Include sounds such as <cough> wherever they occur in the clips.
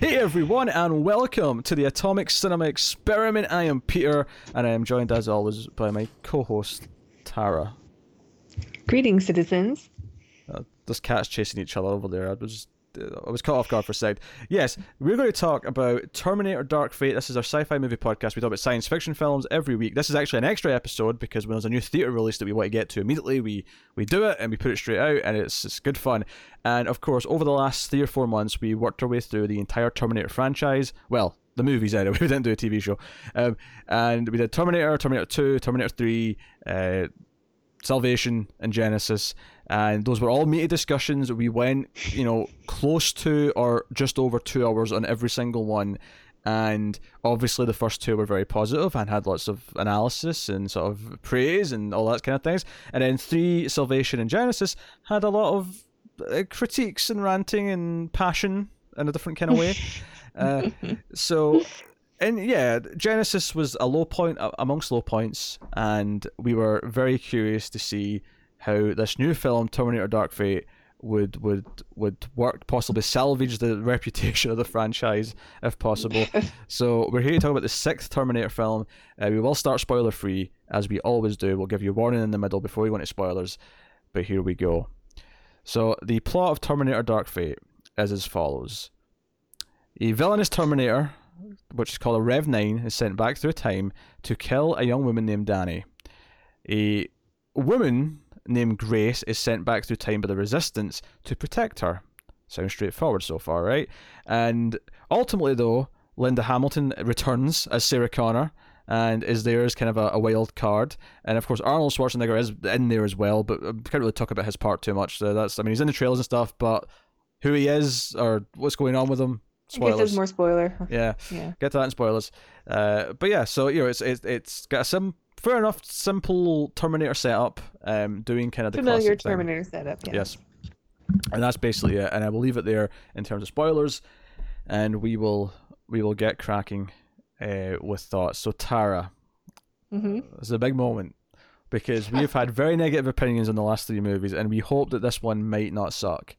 Hey everyone, and welcome to the Atomic Cinema Experiment. I am Peter, and I am joined as always by my co-host Tara. Greetings, citizens. Uh, there's cats chasing each other over there. I was I was caught off guard for a second. Yes, we're going to talk about Terminator Dark Fate. This is our sci fi movie podcast. We talk about science fiction films every week. This is actually an extra episode because when there's a new theatre release that we want to get to immediately, we, we do it and we put it straight out, and it's, it's good fun. And of course, over the last three or four months, we worked our way through the entire Terminator franchise. Well, the movies anyway. <laughs> We didn't do a TV show. Um, and we did Terminator, Terminator 2, Terminator 3, uh, Salvation, and Genisys and those were all meaty discussions. We went, you know, close to or just over two hours on every single one. And obviously, the first two were very positive and had lots of analysis and sort of praise and all that kind of things. And then three, Salvation and Genisys, had a lot of uh, critiques and ranting and passion in a different kind of way. <laughs> uh, so and yeah, Genisys was a low point amongst low points, and we were very curious to see how this new film, Terminator Dark Fate, would would would work, possibly salvage the <laughs> reputation of the franchise if possible. <laughs> so we're here to talk about the sixth Terminator film. Uh, we will start spoiler free as we always do. We'll give you a warning in the middle before we go into spoilers. But here we go. So the plot of Terminator Dark Fate is as follows: A villainous Terminator, which is called a Rev Nine, is sent back through time to kill a young woman named Dani. A woman named Grace is sent back through time by the Resistance to protect her. Sounds straightforward so far, right? And ultimately, though, Linda Hamilton returns as Sarah Connor and is there as kind of a, a, wild card. And of course, Arnold Schwarzenegger is in there as well, but I can't really talk about his part too much. So that's, I mean, he's in the trailers and stuff, but who he is or what's going on with him, spoilers. I guess there's more spoiler. Yeah, <laughs> yeah. Get to that in spoilers. Uh, but yeah, so you know, it's it's it's got a sim fair enough, simple Terminator setup, um, doing kind of the familiar Terminator thing. setup. Yeah. Yes, and that's basically it. And I will leave it there in terms of spoilers, and we will we will get cracking uh, with thoughts. So Tara, mm-hmm. it's a big moment because we've had very negative opinions on the last three movies, and we hope that this one might not suck.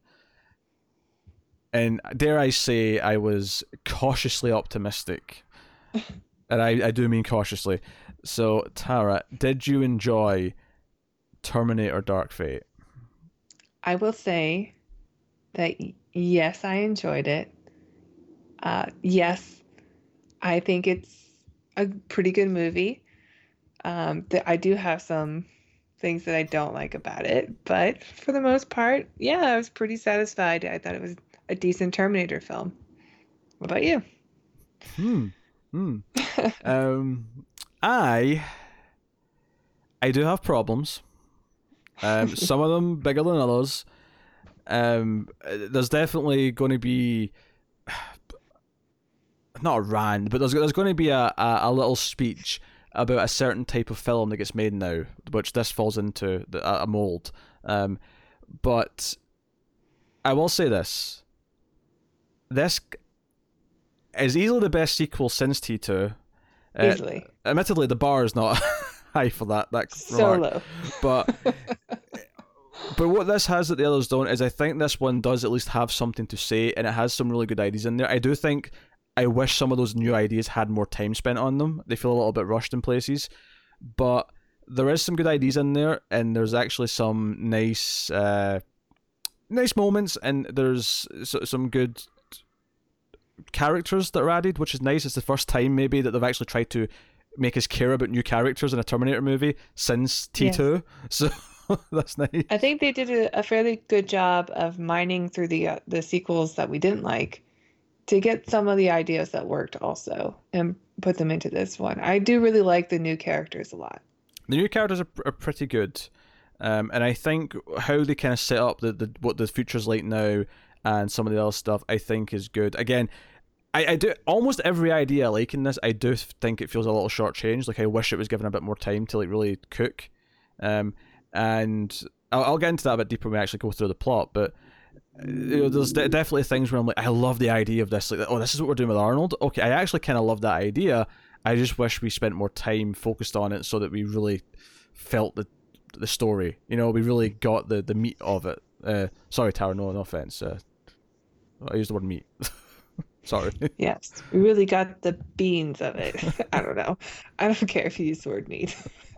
And dare I say, I was cautiously optimistic. <laughs> and I, I do mean cautiously. So, Tara, did you enjoy Terminator Dark Fate? I will say that yes, I enjoyed it. Uh, yes, I think it's a pretty good movie. Um, th- I do have some things that I don't like about it, but for the most part, yeah, I was pretty satisfied. I thought it was a decent Terminator film. What about you? Hmm. Hmm. <laughs> um, I I do have problems. Um, <laughs> some of them bigger than others. Um, there's definitely going to be not a rant, but there's there's going to be a, a, a, little speech about a certain type of film that gets made now, which this falls into the, a mold. Um, but I will say this: this is easily the best sequel since T two. Uh, Easily. Admittedly, the bar is not <laughs> high for that. That so remark. low. But <laughs> but what this has that the others don't is I think this one does at least have something to say, and it has some really good ideas in there. I do think I wish some of those new ideas had more time spent on them. They feel a little bit rushed in places, but there is some good ideas in there, and there's actually some nice, uh, nice moments, and there's some good characters that are added, which is nice. It's the first time maybe that they've actually tried to make us care about new characters in a Terminator movie since T two. Yes. <laughs> So <laughs> that's nice. I think they did a, a fairly good job of mining through the uh, the sequels that we didn't like to get some of the ideas that worked also and put them into this one. I do really like the new characters a lot. The new characters are, are pretty good. Um, and I think how they kind of set up the, the what the future's like now and some of the other stuff I think is good. Again, I, I do almost every idea I like in this. I do think it feels a little shortchanged. Like I wish it was given a bit more time to like really cook. Um, and I'll, I'll get into that a bit deeper when we actually go through the plot. But you know, there's de- definitely things where I'm like, I love the idea of this. Like, oh, this is what we're doing with Arnold. Okay, I actually kind of love that idea. I just wish we spent more time focused on it so that we really felt the the story. You know, we really got the the meat of it. Uh, sorry, Tara. No, no offense. Uh, I used the word meat. <laughs> Sorry. <laughs> Yes, we really got the beans of it. <laughs> I don't know. I don't care if you use the word meat. <laughs>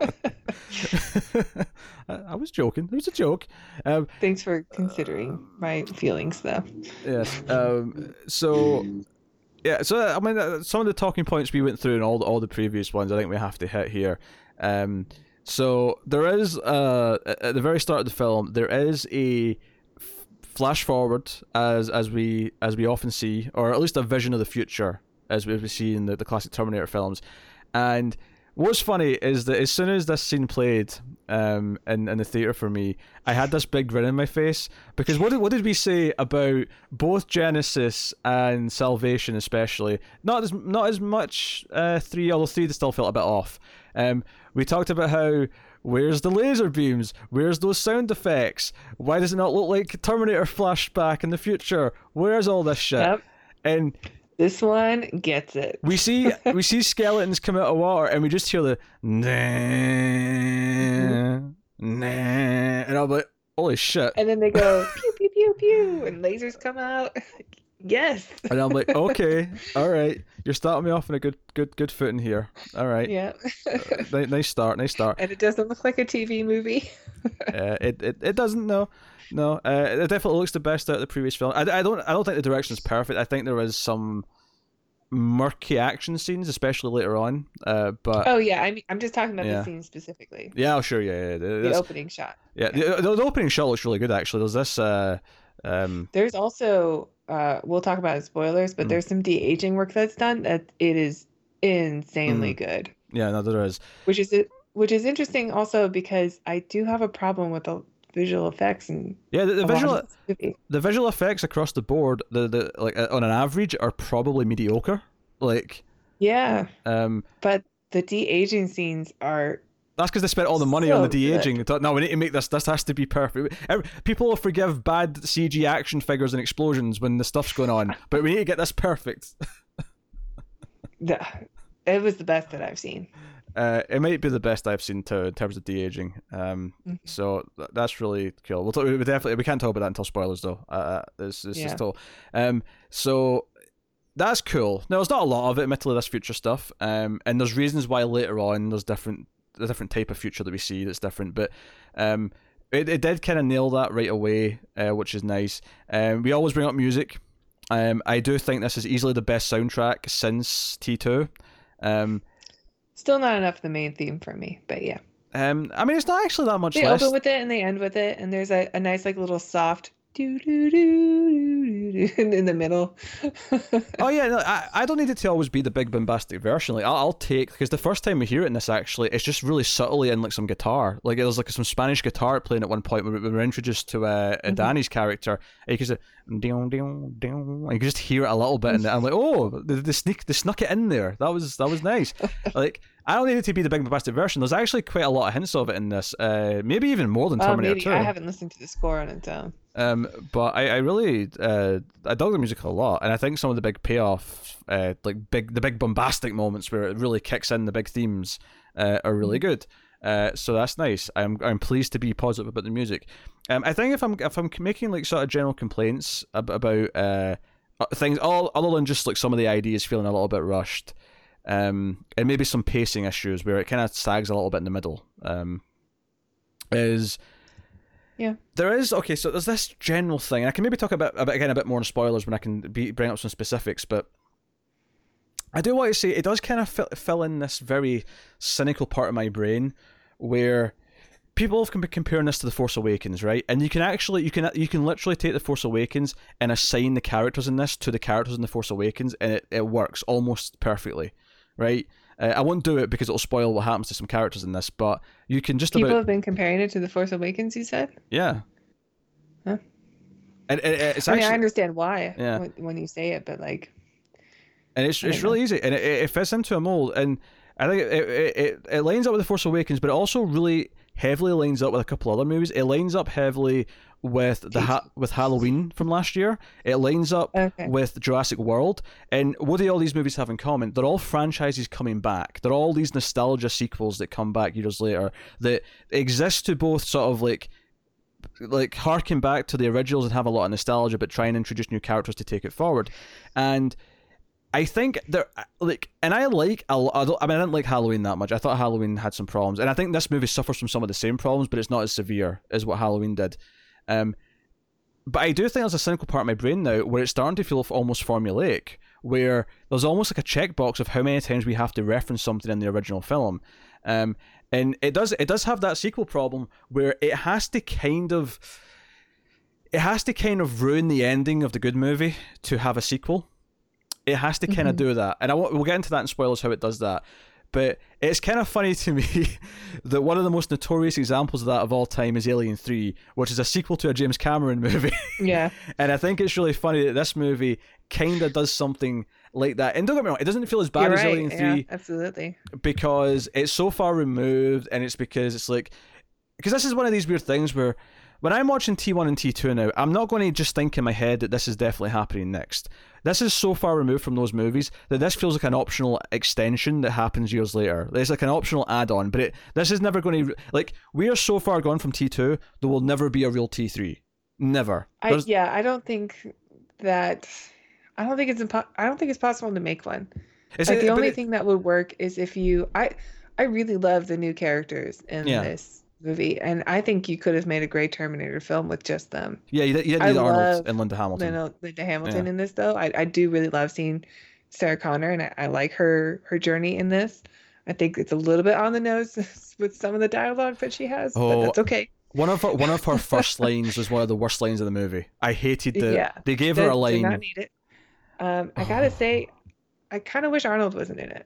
I, was joking. It was a joke. Um, Thanks for considering my feelings, though. yes. Um, so yeah. So I mean, uh, some of the talking points we went through and all the, all the previous ones, I think we have to hit here. Um, so there is uh, at the very start of the film, there is a flash forward as as we as we often see, or at least a vision of the future as we, as we see in the, the classic Terminator films. And what's funny is that as soon as this scene played um, in in the theater for me, I had this big grin in my face because what did what did we say about both Genisys and Salvation, especially not as not as much uh, three, although three still felt a bit off. Um, we talked about how where's the laser beams? Where's those sound effects? Why does it not look like Terminator flashback in the future? Where's all this shit? Yep. And This one gets it. we see we <laughs> see skeletons come out of water, and we just hear the nah, nah, and I'm like, holy shit! And then they go pew pew pew pew, and lasers come out. <laughs> yes. <laughs> And I'm like, okay, all right, you're starting me off in a good good good footing here. All right, Yeah. Ni- nice start, nice start. and it doesn't look like a TV movie. <laughs> Uh, it, it it doesn't no no uh, it definitely looks the best out of the previous film. I, I don't I don't think the direction is perfect. I think there is some murky action scenes, especially later on. Uh, but Oh yeah, I mean, I'm just talking about Yeah. the scene specifically. yeah, oh, sure, yeah, yeah. The opening shot. Yeah, the, the, the opening shot looks really good. Actually, there's this. Uh, um, There's also uh we'll talk about spoilers, but Mm. there's some de-aging work that's done that it is insanely good. yeah, no, there is. Which is it which is interesting also because I do have a problem with the visual effects and Yeah, the, the visual of this movie. the visual effects across the board, the the like uh, on an average, are probably mediocre. Like, Yeah, um, but the de-aging scenes are that's because they spent all the money on the de aging. No, we need to make this. This has to be perfect. People will forgive bad CG action figures and explosions when the stuff's going on, but we need to get this perfect. <laughs> it was the best that I've seen. Uh, it might be the best I've seen too in terms of de aging. Um, Mhm. so th- that's really cool. We'll talk, we definitely we can't talk about that until spoilers though. Uh, this this is Yeah. Um, so that's cool. Now there's not a lot of it, admittedly, this future stuff. Um, and there's reasons why later on there's different the different type of future that we see that's different. But um, it it did kind of nail that right away, uh, which is nice. Um, we always bring up music. Um, I do think this is easily the best soundtrack since T two. Um, Still not enough the main theme for me, but yeah. um, I mean, it's not actually that much They less. open with it and they end with it, and there's a, a nice like little soft do do do do do in, the middle. Oh yeah, no, I, I don't need it to always be the big bombastic version. Like I'll, I'll take because the first time we hear it in this actually, it's just really subtly in like some guitar. Like there's like some Spanish guitar playing at one point when we we're introduced to uh, Mhm. Dani's character. And you can "Ding, ding, ding," and you can just hear it a little bit, and I'm like, oh, they, they sneak, they snuck it in there. That was that was nice. like I don't need it to be the big bombastic version. There's actually quite a lot of hints of it in this. Uh, maybe even more than Oh, Terminator maybe 2. I haven't listened to the score on it. Um, but I, I really uh, I dug the music a lot, and I think some of the big payoff, uh, like big the big bombastic moments where it really kicks in the big themes, uh, are really good. Uh, so that's nice. I'm I'm pleased to be positive about the music. Um, I think if I'm if I'm making like sort of general complaints ab- about uh uh, things all other than just like some of the ideas feeling a little bit rushed, um, and maybe some pacing issues where it kind of sags a little bit in the middle, um, is there is okay. So there's this general thing. and I can maybe talk about, about again a bit more in spoilers when I can be, bring up some specifics, but I do want to say it does kind of fill, fill in this very cynical part of my brain where people have been comparing this to the Force Awakens, right? And you can actually you can you can literally take the Force Awakens and assign the characters in this to the characters in the Force Awakens, and it, it works almost perfectly, right? Uh, I won't do it because it'll spoil what happens to some characters in this, but you can just People about have been comparing it to The Force Awakens. You said. yeah. Huh. And, and it's I mean, actually I understand why Yeah. when, you say it, but like, and it's it's really easy, and it, it fits into a mold, and I think it, it it it lines up with the Force Awakens, but it also really heavily lines up with a couple other movies. It lines up heavily with the ha- with Halloween from last year. It lines up okay, with Jurassic World, and what do all these movies have in common? They're all franchises coming back. They're all these nostalgia sequels that come back years later that exist to both sort of like like harken back to the originals and have a lot of nostalgia, but try and introduce new characters to take it forward. And I think there like, and I like I, I, don't, I mean I didn't like Halloween that much. I thought Halloween had some problems, and I think this movie suffers from some of the same problems, but it's not as severe as what Halloween did. Um, but I do think there's a cynical part of my brain now where it's starting to feel almost formulaic, where there's almost like a checkbox of how many times we have to reference something in the original film. Um, and it does it does have that sequel problem where it has to kind of it has to kind of ruin the ending of the good movie to have a sequel. It has to kind mm-hmm. of do that, and I we'll get into that in spoilers how it does that. But it's kind of funny to me <laughs> that one of the most notorious examples of that of all time is Alien 3, which is a sequel to a James Cameron <laughs> movie. Yeah. and I think it's really funny that this movie kind of does something like that. And don't get me wrong, it doesn't feel as bad You're as right. Alien 3. Yeah, absolutely. Because it's so far removed and it's because it's like. Because this is one of these weird things where when I'm watching T1 and T2 now, I'm not going to just think in my head that this is definitely happening next. This is so far removed from those movies that this feels like an optional extension that happens years later. It's like an optional add-on, but it this is never going to like we are so far gone from T2 there will never be a real T3. Never. I, yeah, I don't think that I don't think it's impo- I don't think it's possible to make one. Is like it, the only it, thing that would work is if you I I really love the new characters in yeah. this movie, and I think you could have made a great Terminator film with just them. Yeah, you, you didn't Arnold and Linda Hamilton. Linda, Linda Hamilton yeah. in this though. I, I do really love seeing Sarah Connor, and I, I like her her journey in this. I think it's a little bit on the nose <laughs> with some of the dialogue that she has, oh, but that's okay. One of her one of her <laughs> first lines was one of the worst lines of the movie. I hated the. Yeah, they gave her a line. Did not need it. Um, I gotta say, I kind of wish Arnold wasn't in it.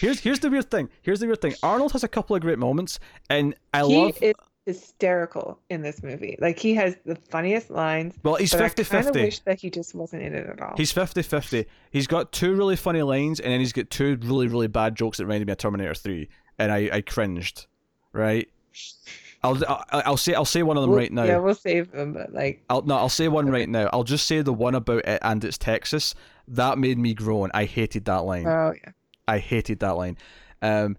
Here's here's the weird thing. Here's the weird thing. Arnold has a couple of great moments, and I he love. Is hysterical in this movie. Like he has the funniest lines. Well, he's 50 50. I kind of wish that he just wasn't in it at all. He's 50 50. He's got two really funny lines, and then he's got two really, really bad jokes that reminded me of Terminator 3, and I, I cringed. Right? I'll, I'll, I'll say I'll say one of them we'll, right now. Yeah, we'll save them, but like I'll no, I'll say one right now. I'll just say the one about it and it's Texas that made me groan. I hated that line. Oh yeah. I hated that line. Um,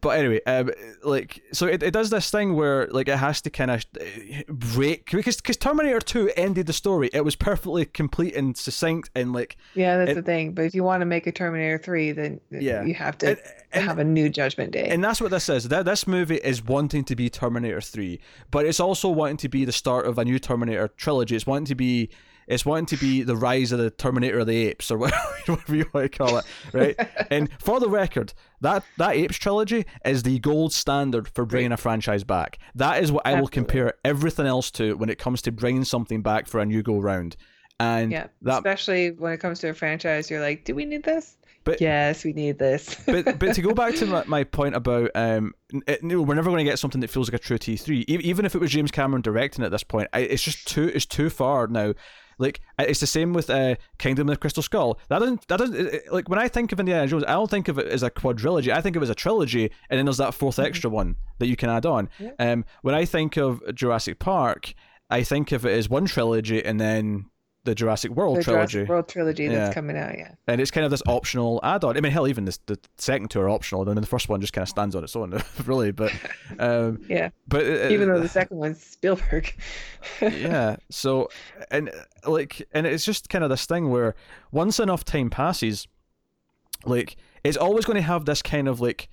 but anyway, um, like so it, it does this thing where like it has to kind of break because because Terminator Two ended the story. It was perfectly complete and succinct and like yeah, that's it, the thing. But if you want to make a Terminator Three, then yeah, you have to and, and, have a new Judgment Day. And that's what this is. That this movie is wanting to be Terminator Three, but it's also wanting to be the start of a new Terminator trilogy. It's wanting to be it's wanting to be the rise of the Terminator of the Apes, or <laughs> whatever you want to call it, right? <laughs> and for the record, that that Apes trilogy is the gold standard for bringing a franchise back. That is what I will compare everything else to when it comes to bringing something back for a new go round. And yeah, that, especially when it comes to a franchise, you're like, do we need this? But, yes, we need this. <laughs> but but to go back to my, my point about um, it, no, we're never going to get something that feels like a true T three. Even if it was James Cameron directing at this point, I, it's just too it's too far now. Like it's the same with uh, Kingdom of the Crystal Skull. That doesn't that doesn't like when I think of Indiana Jones, I don't think of it as a quadrilogy. I think of it as a trilogy, and then there's that 4th mm-hmm. extra one that you can add on. Yeah. Um, when I think of Jurassic Park, I think of it as one trilogy, and then the Jurassic World the trilogy. Jurassic World trilogy yeah. that's coming out, yeah. And it's kind of this optional add-on. I mean, hell, even this, the second two are optional, and then the first one just kind of stands on its own, <laughs> really. But um, <laughs> yeah, but uh, even though the <laughs> second one's Spielberg. yeah. So and like, and it's just kind of this thing where once enough time passes, like it's always going to have this kind of like.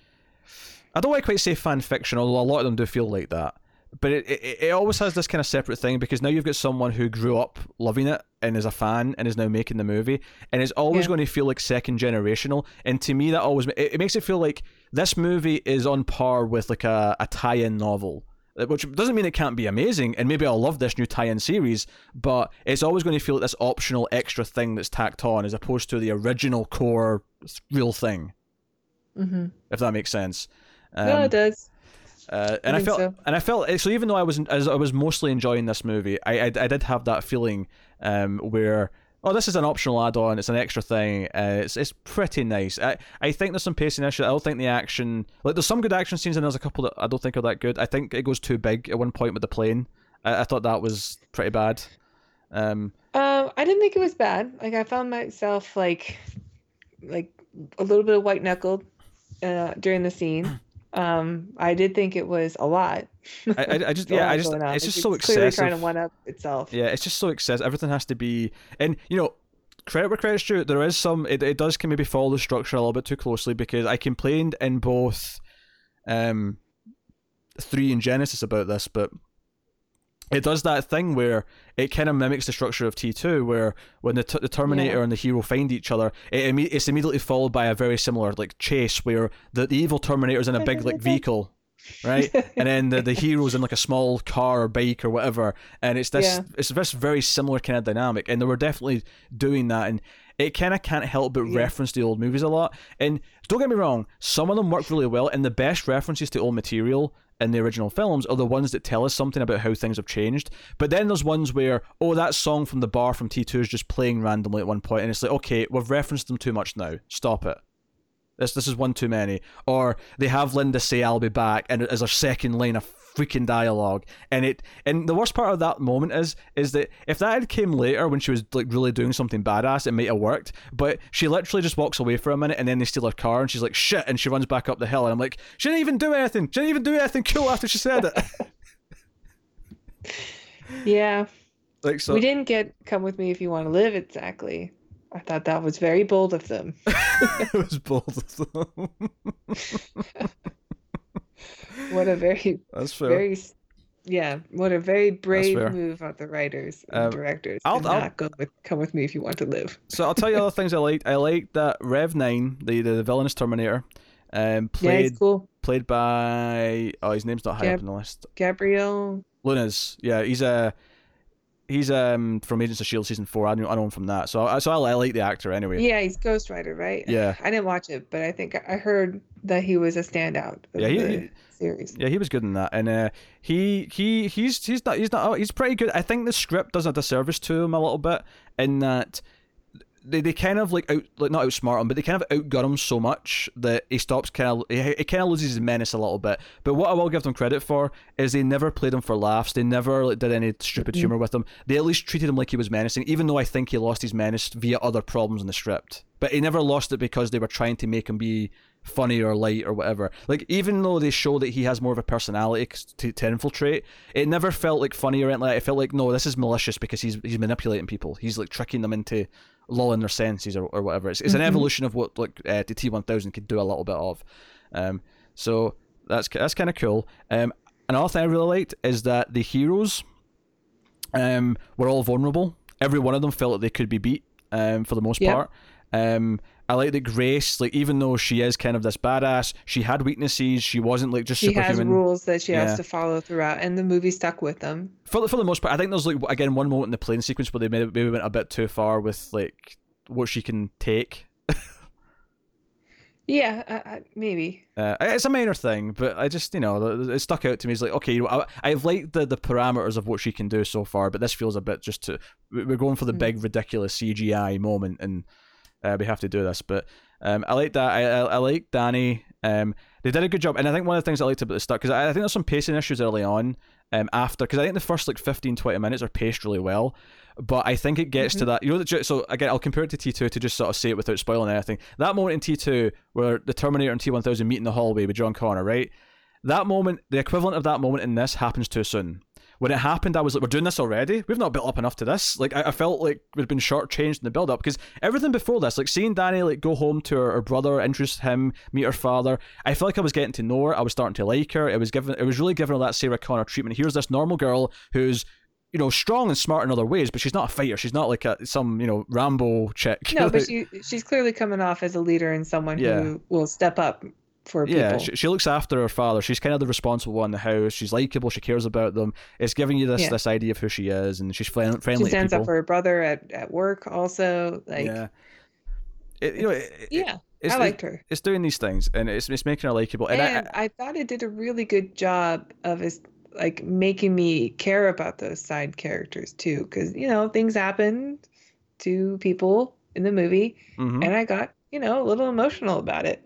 I don't want to quite say fan fiction, although a lot of them do feel like that but it, it, it always has this kind of separate thing because now you've got someone who grew up loving it and is a fan and is now making the movie and it's always yeah. going to feel like second generational and to me that always it, it, makes it feel like this movie is on par with like a, a tie-in novel which doesn't mean it can't be amazing and maybe i'll love this new tie-in series but it's always going to feel like this optional extra thing that's tacked on as opposed to the original core real thing mm-hmm. if that makes sense um, no it does uh, and I, I felt, so. and I felt so. Even though I was, as I was mostly enjoying this movie, I, I, I did have that feeling um, where, oh, this is an optional add-on. It's an extra thing. Uh, it's, it's pretty nice. I, I think there's some pacing issues. I don't think the action, like, there's some good action scenes, and there's a couple that I don't think are that good. I think it goes too big at one point with the plane. I, I thought that was pretty bad. Um, um, I didn't think it was bad. Like, I found myself like, like a little bit of white knuckled uh, during the scene. Um, I did think it was a lot. I, I just yeah, I just <laughs> it's just it's so excessive. Trying to one up itself. Yeah, it's just so excessive. Everything has to be, and you know, credit where credit's due. There is some. It, it does can maybe follow the structure a little bit too closely because I complained in both, um, three and Genisys about this, but it does that thing where it kind of mimics the structure of T2, where when the, t- the Terminator Yeah. and the hero find each other, it, it's immediately followed by a very similar like chase where the, the evil Terminator's in a big like vehicle, right? <laughs> and then the, the hero's in like a small car or bike or whatever, and it's this Yeah. it's this very similar kind of dynamic, and they were definitely doing that, and it kind of can't help but Yeah. reference the old movies a lot. And don't get me wrong, some of them work really well, and the best references to old material in the original films are the ones that tell us something about how things have changed. But then there's ones where, oh, that song from the bar from T2 is just playing randomly at one point, and it's like, okay, we've referenced them too much now. Stop it. This this is one too many. Or they have Linda say I'll be back and as her second line of freaking dialogue. And it and the worst part of that moment is is that if that had came later when she was like really doing something badass, it might have worked. But she literally just walks away for a minute and then they steal her car and she's like shit and she runs back up the hill and I'm like, she didn't even do anything. She didn't even do anything cool after she said it. <laughs> Yeah. like so we didn't get Come With Me If You Want to Live exactly. I thought that was very bold of them. <laughs> it was bold of them. <laughs> <laughs> What a very, That's fair. very, yeah, what a very brave move of the writers and Um, directors I'll- I'll- go with Come With Me If You Want to Live. So I'll tell you other <laughs> things I liked. I liked that Rev Nine, the the villainous Terminator, um, played it's cool. played by oh his name's not high up Gab- on the list. Gabriel. Lunas, yeah, he's a he's um from Agents of Shield season four. I know I know him from that. So I so I, I like the actor anyway. Yeah, he's Ghost Rider, right? Yeah. I didn't watch it, but I think I heard that he was a standout Yeah, he- series. Yeah, he was good in that, and uh, he he he's he's not he's not he's pretty good. I think the script does a disservice to him a little bit in that they, they kind of like out like not outsmart him, but they kind of outgun him so much that he stops kind of he, he kind of loses his menace a little bit. But what I will give them credit for is they never played him for laughs. They never like, did any stupid humor with him. They at least treated him like he was menacing, even though I think he lost his menace via other problems in the script. But he never lost it because they were trying to make him be funny or light or whatever. Like even though they show that he has more of a personality to, to infiltrate, it never felt like funny or anything like that. It felt like no, this is malicious because he's he's manipulating people. He's like tricking them into lulling their senses or, or whatever. It's, it's an Mhm. evolution of what like uh, the T one thousand could do a little bit of. Um, so that's that's kind of cool. Um, another thing I really liked is that the heroes, um, were all vulnerable. Every one of them felt that they could be beat. Um, for the most Yep. part. Um, I like that Grace, like even though she is kind of this badass, she had weaknesses. She wasn't like just She has rules that she Yeah. has to follow throughout, and the movie stuck with them. For the, for the most part, I think there's like again one moment in the plane sequence where they maybe, went a bit too far with like what she can take. <laughs> Yeah, uh, maybe. Uh, it's a minor thing, but I just you know it stuck out to me. It's like okay, you know, I, I've liked the the parameters of what she can do so far, but this feels a bit just to we- we're going for the Mm. big ridiculous CGI moment, and uh, we have to do this. But um, I like that. I I, I like Dani. Um, they did a good job, and I think one of the things I liked about the start because I, I think there's some pacing issues early on. Um, after because I think the first like 15, 20 minutes are paced really well, but I think it gets to that. You know, so again, I'll compare it to T two to just sort of say it without spoiling anything. That moment in T two where the Terminator and T one thousand meet in the hallway with John Connor, right? That moment, the equivalent of that moment in this happens too soon. When it happened, I was like, "We're doing this already. We've not built up enough to this." Like, I, I felt like we'd been shortchanged in the build up because everything before this, like seeing Dani like go home to her, her brother, interest him, meet her father, I felt like I was getting to know her. I was starting to like her. It was giving, it was really giving her that Sarah Connor treatment. Here's this normal girl who's you know, strong and smart in other ways, but she's not a fighter. She's not like a, some, you know, Rambo chick. No, but <laughs> she she's clearly coming off as a leader and someone Yeah. who will step up for people. Yeah, she, she looks after her father. She's kind of the responsible one in the house. She's likable. She cares about them. It's giving you this Yeah. this idea of who she is, and she's friendly. she stands up for her brother at, at work also. Like yeah, it, you know, it, yeah, it's, I liked her. It's doing these things, and it's it's making her likable. And, And, I, I, thought it did a really good job of is like making me care about those side characters too, because you know things happen to people in the movie, mhm. and I got you know a little emotional about it.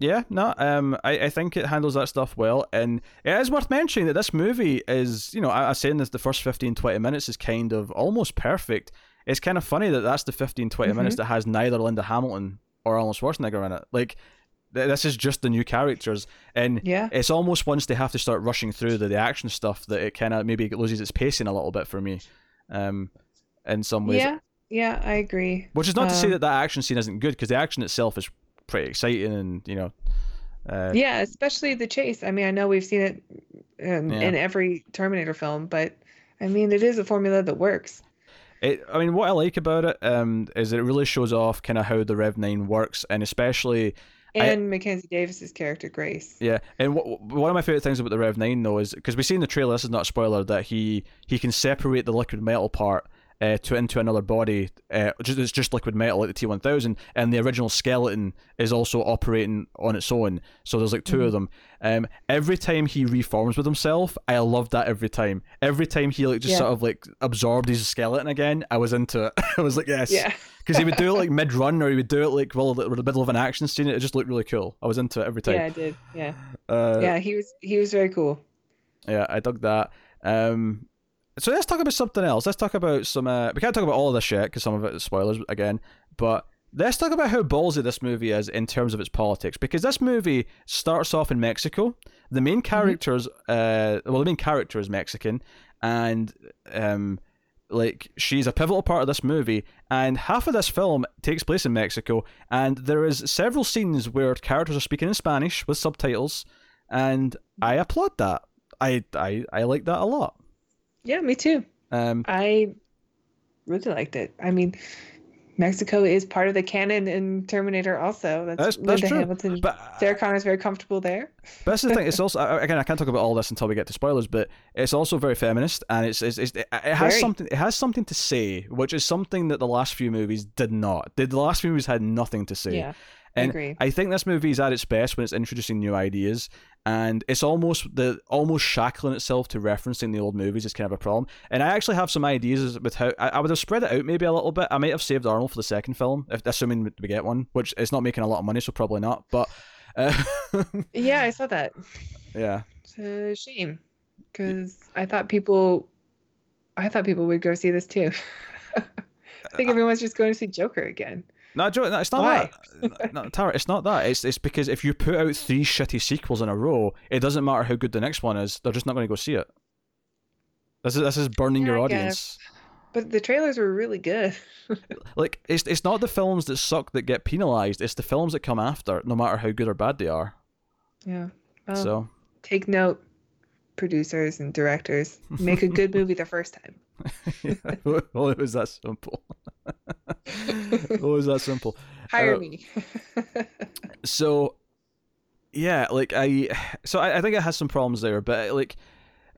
Yeah, no, um, I, I think it handles that stuff well, and it is worth mentioning that this movie is, you know, I, I was saying that the first 15, 20 minutes is kind of almost perfect. It's kind of funny that that's the 15, 20 minutes that has neither Linda Hamilton or Arnold Schwarzenegger in it. Like, th- this is just the new characters, and Yeah, it's almost once they have to start rushing through the, the action stuff that it kind of maybe loses its pacing a little bit for me, um, in some ways. yeah. yeah, I agree. Which is not to say Um, that that action scene isn't good, because the action itself is pretty exciting, and you know, uh, Yeah, especially the chase. I mean, I know we've seen it um, Yeah. in every Terminator film, but I mean, it is a formula that works. It, I mean, what I like about it um, is it really shows off kind of how the Rev Nine works, and especially I- And Mackenzie Davis's character Grace. yeah. And wh- one of my favorite things about the Rev Nine though is because we see in the trailer, this is not a spoiler, that he he can separate the liquid metal part. Uh, to into another body, uh, just it's just liquid metal like the T one thousand, and the original skeleton is also operating on its own. So there's like 2 of them. Um, every time he reforms with himself, I loved that every time. Every time he like just Yeah. sort of like absorbed his skeleton again, I was into it. <laughs> I was like, yes, Yeah. <laughs> because he would do it like <laughs> mid run or he would do it like well in the middle of an action scene. It just looked really cool. I was into it every time. Yeah, I did. Yeah. Uh, Yeah, he was he was very cool. yeah, I dug that. Um, so let's talk about something else. Let's talk about some. Uh, we can't talk about all of this shit because some of it is spoilers again. But let's talk about how ballsy this movie is in terms of its politics. Because this movie starts off in Mexico. The main characters, uh, well, the main character is Mexican, and um, like she's a pivotal part of this movie. And half of this film takes place in Mexico, and there is several scenes where characters are speaking in Spanish with subtitles, and I applaud that. I I I like that a lot. Yeah, me too. Um, I really liked it. I mean, Mexico is part of the canon in Terminator also. That's, That's- that's Linda true. Hamilton. but Sarah Connor's very comfortable there. But that's the thing. It's also again I can't talk about all this until we get to spoilers, but it's also very feminist, and it's, it's, it's it has Very. something it has something to say, which is something that the last few movies did not. The, the last few movies had nothing to say. Yeah, and. I think this movie is at its best when it's introducing new ideas, and it's almost the almost shackling itself to referencing the old movies is kind of a problem. And I actually have some ideas with how I, I would have spread it out maybe a little bit. I might have saved Arnold for the second film, if assuming we get one, which is not making a lot of money, so probably not. But uh, <laughs> Yeah, I saw that. yeah. It's a shame because I thought people, I thought people would go see this too. <laughs> I think everyone's just going to see Joker again. No, Joe, no, it's not Why? that. No, Tara, it's not that. It's it's because if you put out three shitty sequels in a row, it doesn't matter how good the next one is. They're just not going to go see it. This is this is burning Yeah, your I audience. But the trailers were really good. <laughs> Like it's it's not the films that suck that get penalized. It's the films that come after, no matter how good or bad they are. Yeah. Well, So um, take note, producers and directors. Make a good <laughs> movie the first time. <laughs> well, it was that simple. it was that simple. <laughs> Hire Uh, me. <laughs> so yeah like i so I, I think it has some problems there but like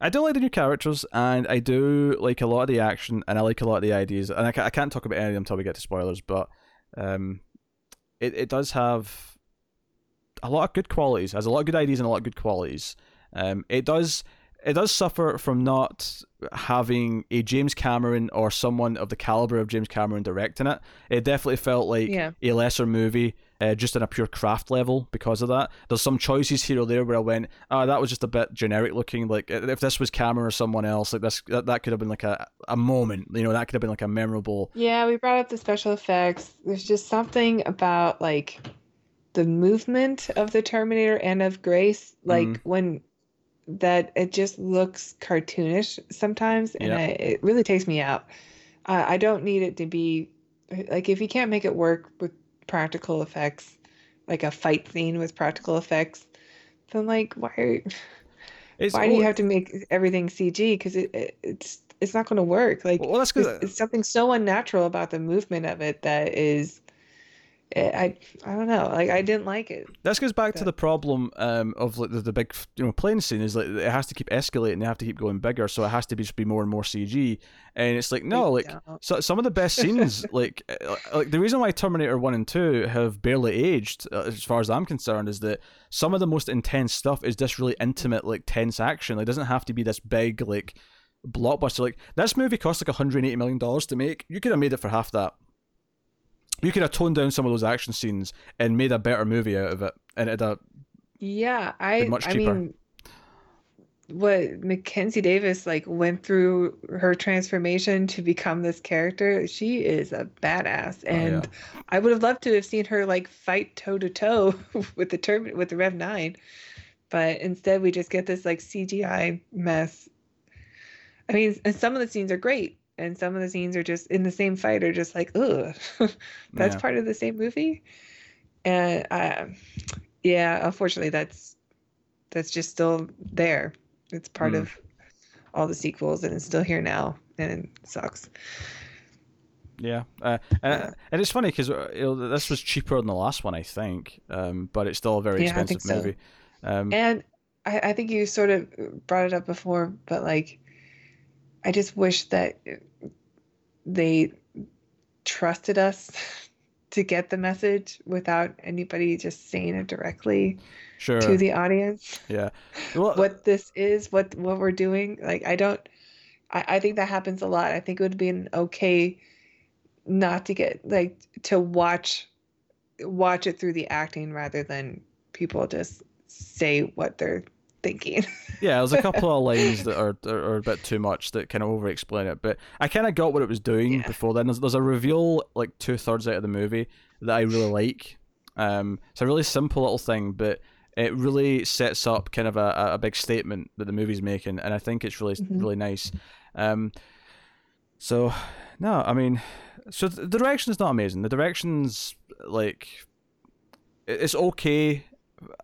i do like the new characters and i do like a lot of the action and i like a lot of the ideas and i, ca- I can't talk about any of them until we get to spoilers but um it, it does have a lot of good qualities It has a lot of good ideas and a lot of good qualities um it does it does suffer from not having a James Cameron or someone of the caliber of James Cameron directing it. It definitely felt like Yeah. a lesser movie, uh, just on a pure craft level because of that. There's some choices here or there where I went, oh, that was just a bit generic looking. Like if this was Cameron or someone else, like this, that, that could have been like a, a moment. You know, that could have been like a memorable. Yeah, we brought up the special effects. There's just something about like the movement of the Terminator and of Grace, like Mhm. when that it just looks cartoonish sometimes, and Yeah. I, it really takes me out. Uh, I don't need it to be like if you can't make it work with practical effects, like a fight scene with practical effects, then like why are, <laughs> It's, why do you have to make everything CG? Because it, it it's it's not going to work. Like well, that's there's, because it's something so unnatural about the movement of it that is eh, I I don't know like I didn't like it This goes back to the problem um, of like the, the big you know plane scene is like it has to keep escalating, they have to keep going bigger, so it has to be just be more and more CG, and it's like no, like so, some of the best scenes, <laughs> like uh, like the reason why Terminator One and Two have barely aged, uh, as far as I'm concerned, is that some of the most intense stuff is just really intimate, like tense action. Like, it doesn't have to be this big like blockbuster. Like this movie cost like 180 million dollars to make. You could have made it for half that. You could have toned down some of those action scenes and made a better movie out of it, and it'd have yeah I much I mean what Mackenzie Davis like went through her transformation to become this character she is a badass. Oh, yeah. and I would have loved to have seen her like fight toe to toe with the term with the Rev 9 but instead we just get this like CGI mess. I mean and some of the scenes are great and some of the scenes are just in the same fight are just like, ugh, <laughs> that's Yeah. part of the same movie. And uh, yeah, unfortunately, that's that's just still there. It's part Mm. of all the sequels, and it's still here now, and it sucks. Yeah, uh, and, Yeah. and it's funny because know, this was cheaper than the last one, I think, um, but it's still a very Yeah, I think expensive so. movie. Um, And I, I think you sort of brought it up before, but like, I just wish that they trusted us <laughs> to get the message without anybody just saying it directly sure, to the audience. yeah. Well, What this is, what what we're doing. Like, I don't. I, I think that happens a lot. I think it would be an okay not to get like to watch watch it through the acting rather than people just say what they're thinking. Yeah, there's a <laughs> couple of lines that are, are are a bit too much that kind of over explain it, but I kind of got what it was doing Yeah. before then. There's, there's a reveal like two thirds out of the movie that I really like. Um, it's a really simple little thing, but it really sets up kind of a, a big statement that the movie's making, and I think it's really Mhm. really nice. Um, so no, I mean, so the direction is not amazing. The direction's like it's okay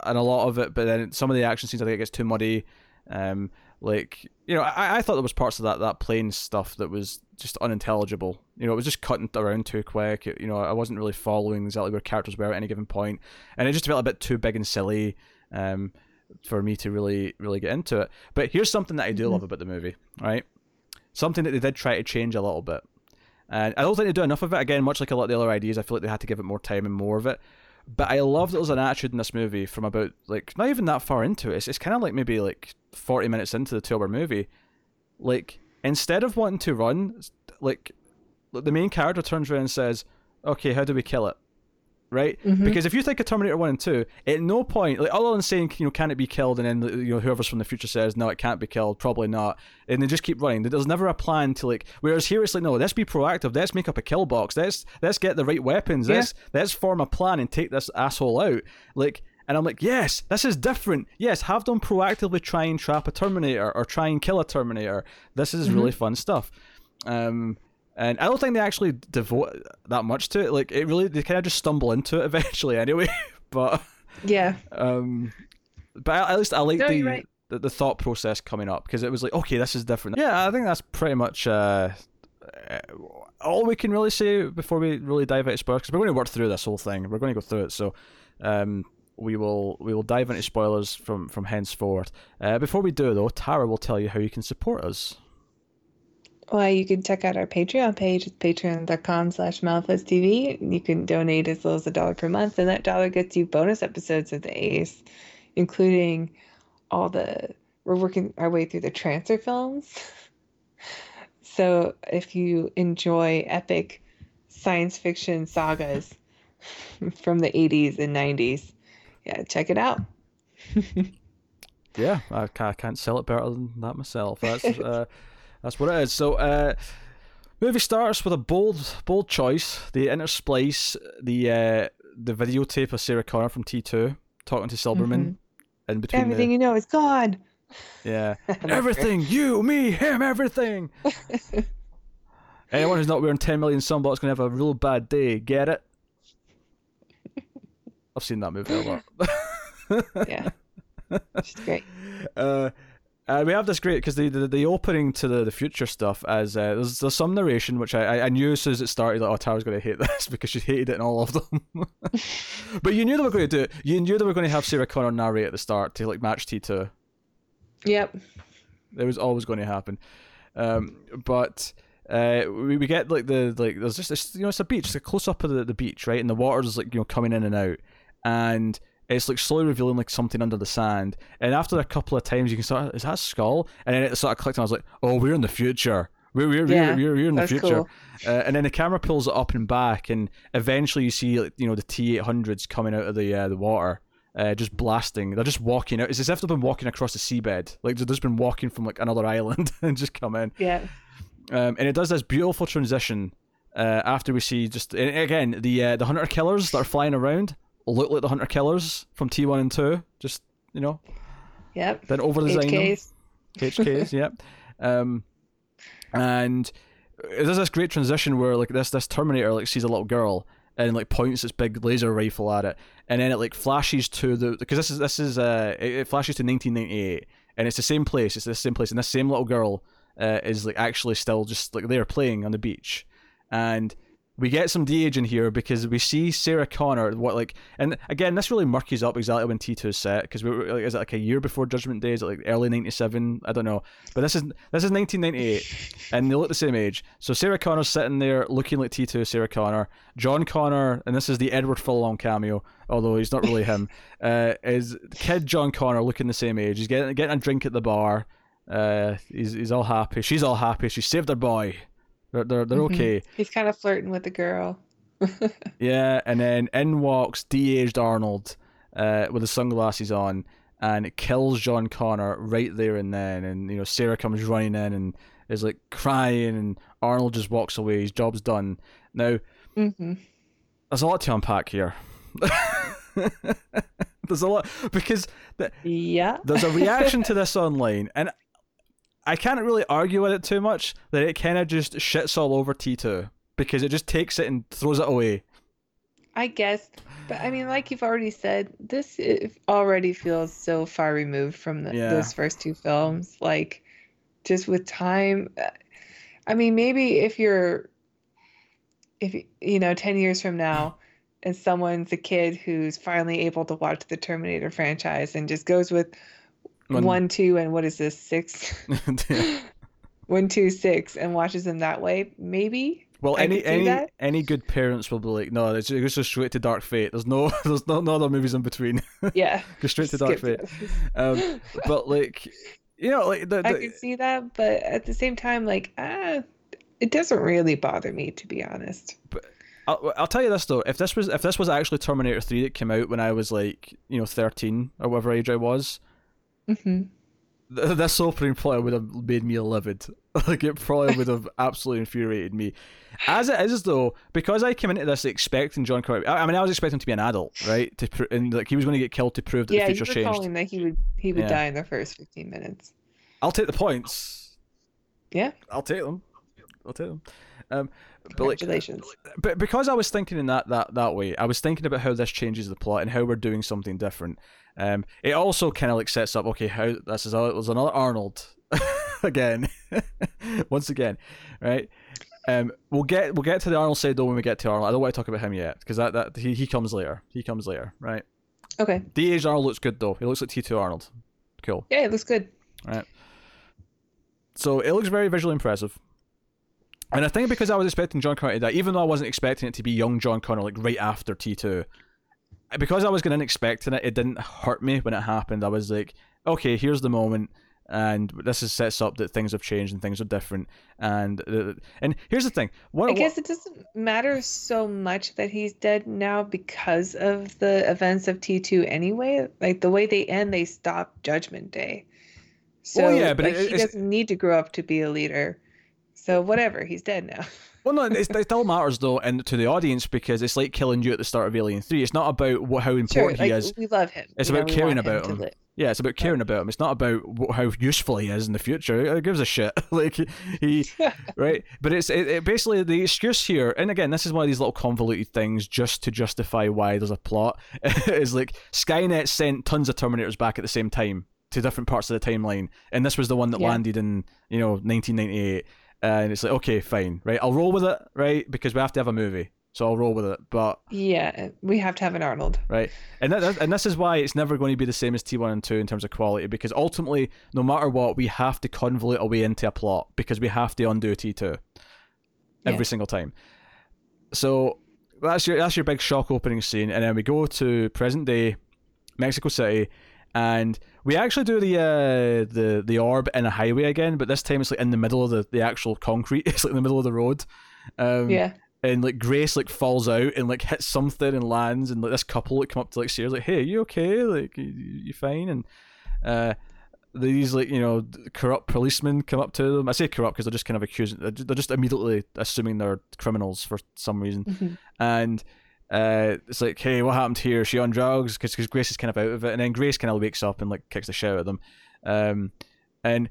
and a lot of it, but then some of the action scenes I think it gets too muddy. Um, like you know, I, I thought there was parts of that that plane stuff that was just unintelligible. You know, it was just cutting around too quick. It- you know, I wasn't really following exactly where characters were at any given point, and it just felt a bit too big and silly. Um, for me to really really get into it. But here's something that I do Mhm. love about the movie, right? Something that they did try to change a little bit. And I don't think they do enough of it. Again, much like a lot of the other ideas, I feel like they had to give it more time and more of it. But I love that there's an attitude in this movie from about like not even that far into it. It's, it's kind of like maybe like 40 minutes into the two-hour movie. Like instead of wanting to run, like the main character turns around and says, "Okay, how do we kill it?" Right? Mhm. Because if you think of Terminator One and Two, at no point, like other than saying, you know, can it be killed, and then you know whoever's from the future says, no, it can't be killed, probably not, and they just keep running. There's never a plan to like. Whereas here it's like, no, let's be proactive. Let's make up a kill box. Let's let's get the right weapons. Yeah. Let's let's form a plan and take this asshole out. Like. And I'm like, yes, this is different. Yes, have them proactively try and trap a Terminator or try and kill a Terminator. This is really fun stuff. Um, and I don't think they actually devote that much to it. Like, it really, they kind of just stumble into it <laughs> eventually anyway. <laughs> but, yeah. um, but at least I like No, the, right. the the thought process coming up because it was like, okay, this is different. Yeah, I think that's pretty much uh, uh, all we can really say before we really dive into spoilers because we're going to work through this whole thing. We're going to go through it, so um, we will we will dive into spoilers from from henceforth. Uh, before we do though, Tara will tell you how you can support us. Well, you can check out our Patreon page. It's patreon.com slash TV. You can donate as little as a dollar per month, and that dollar gets you bonus episodes of the Ace, including all the. We're working our way through the transfer films. <laughs> So if you enjoy epic science fiction sagas <laughs> from the 80s and 90s, yeah, check it out. <laughs> Yeah, I can't, I can't sell it better than that myself. That's uh, that's what it is. So, uh, movie starts with a bold bold choice. They intersplice the uh, the videotape of Sarah Connor from T two talking to Silberman in between. Everything the, you know is gone. yeah, <laughs> everything you, me, him, everything. <laughs> Anyone who's not wearing ten million sunblocks gonna have a real bad day. Get it? I've seen that movie a lot. <laughs> Yeah. She's great. uh, uh, we have this great because the, the the opening to the, the future stuff as uh, there's, there's some narration which I, I, I knew as soon as it started like oh Tara's going to hate <laughs> this because she hated it in all of them. <laughs> But you knew they were going to do it. You knew they were going to have Sarah Connor narrate at the start to like match T2 Yep. it was always going to happen. Um, but uh, we, we get like the like there's just this you know it's a beach it's a close up of the, the beach right? And the water's like you know coming in and out. And it's like slowly revealing like something under the sand and after a couple of times you can start is that a skull and then it sort of clicked and I was like oh we're in the future we're we're, Yeah, we're, we're, we're in the future cool. uh, and then the camera pulls it up and back and eventually you see like, you know the T800s coming out of the uh, the water uh, just blasting. They're just walking out. It's as if they've been walking across the seabed. Like they've just been walking from like another <laughs> island and just come in. Yeah. Um, and it does this beautiful transition uh, after we see just again the uh, the hunter killers that are flying around look like the hunter killers from T one and two. Just you know, Yep. then over design them. HKs. HKs, yep. Um, and there's this great transition where like this this Terminator like sees a little girl and like points its big laser rifle at it, and then it like flashes to the because this is this is uh it, it flashes to 1998, and it's the same place. It's the same place, and this same little girl uh, is like actually still just like there playing on the beach, and we get some de-age in here because we see Sarah Connor. What like, and again, this really murkies up exactly when T two is set because we were like, is it like a year before Judgment Day? Is it like early ninety seven? I don't know, but this is this is nineteen ninety eight, and they look the same age. So Sarah Connor's sitting there looking like T two Sarah Connor. John Connor, and this is the Edward Furlong cameo, although he's not really him. <laughs> uh, is kid John Connor looking the same age? He's getting getting a drink at the bar. Uh, he's he's all happy. She's all happy. She saved her boy. They're they're, they're Mhm. okay. He's kind of flirting with the girl. <laughs> Yeah, and then in walks de-aged Arnold uh, with the sunglasses on, and it kills John Connor right there and then. And you know, Sarah comes running in and is like crying, and Arnold just walks away. His job's done. Now, hmm there's a lot to unpack here. <laughs> there's a lot because the, Yeah. there's a reaction to <laughs> this online, and I can't really argue with it too much. That it kind of just shits all over T2 because it just takes it and throws it away. I guess, but I mean, like you've already said, this already feels so far removed from the, Yeah. those first two films. Like, just with time, uh, I mean, maybe if you're, if you know, 10 years from now, and someone's a kid who's finally able to watch the Terminator franchise and just goes with When- one, two, and what is this, six? <laughs> <laughs> One, two, six, and watches them that way, maybe. Well, I any any that. any good parents will be like, no, it's it goes just straight to Dark Fate. There's no <laughs> there's no, no other movies in between. Yeah. Go straight to Dark Fate. Um, but like, you know, like the, I the- can see that, but at the same time, like, ah, it doesn't really bother me, to be honest. But I'll, I'll tell you this though, if this was if this was actually Terminator Three that came out when I was like you know thirteen or whatever age I was, hmm th- this opening probably would have made me livid. <laughs> like it probably would have <laughs> absolutely infuriated me. As it is though, because I came into this expecting John Connor. I, I mean, I was expecting him to be an adult, right? To pr- and like he was going to get killed to prove that Yeah, the you future were changed. calling that he would he would Yeah. die in the first fifteen minutes. I'll take the points. Yeah, I'll take them. I'll take them. Um, congratulations. but because I was thinking in that, that that way, I was thinking about how this changes the plot and how we're doing something different. Um, it also kind of like sets up okay, how this is a- there's another Arnold <laughs> again, <laughs> once again, right? Um, we'll get we'll get to the Arnold side though when we get to Arnold. I don't want to talk about him yet because that, that he, he comes later. He comes later, right? Okay, De-aged Arnold looks good though. He looks like T two Arnold. Cool. yeah, it looks good. Right. So it looks very visually impressive. And I think because I was expecting John Connor to die, even though I wasn't expecting it to be young John Connor, like right after T2, because I was going in expecting it, it didn't hurt me when it happened. I was like, okay, here's the moment, and this is sets up that things have changed and things are different. And uh, and here's the thing, what I guess it doesn't matter so much that he's dead now because of the events of T two anyway. Like the way they end, they stop Judgment Day. So Well, yeah, but like, it- he doesn't need to grow up to be a leader. So whatever, he's dead now. <laughs> Well, no, it's, it still matters though, and to the audience because it's like killing you at the start of Alien Three. It's not about what, how Sure, important like he is. we love him. It's you about we caring about to him. Yeah, it's about caring about him. It's not about how useful he is in the future. Who gives a shit? <laughs> like he, <laughs> right? But it's it, it basically the excuse here, and again, this is one of these little convoluted things just to justify why there's a plot. is like Skynet sent tons of Terminators back at the same time to different parts of the timeline, and this was the one that Yeah. landed in you know 1998. Uh, and it's like okay, fine, right? I'll roll with it, right? Because we have to have a movie, so I'll roll with it. But Yeah, we have to have an Arnold. right? And that, and this is why it's never going to be the same as T1 and 2 in terms of quality because ultimately, no matter what, we have to convolute a way into a plot because we have to undo T2 every Yeah. single time. So that's your that's your big shock opening scene, and then we go to present day, Mexico City, and we actually do the uh, the the orb in a highway again, but this time it's like in the middle of the, the actual concrete. <laughs> It's like in the middle of the road. Um, Yeah. and like Grace like falls out and like hits something and lands and like this couple like come up to like Sarah's like hey you okay like you, you fine and uh these like you know corrupt policemen come up to them I say corrupt because they're just kind of accusing they're just immediately assuming they're criminals for some reason Mhm. and uh it's like hey what happened here is she on drugs because Grace is kind of out of it and then Grace kind of wakes up and like kicks the shit out of them um and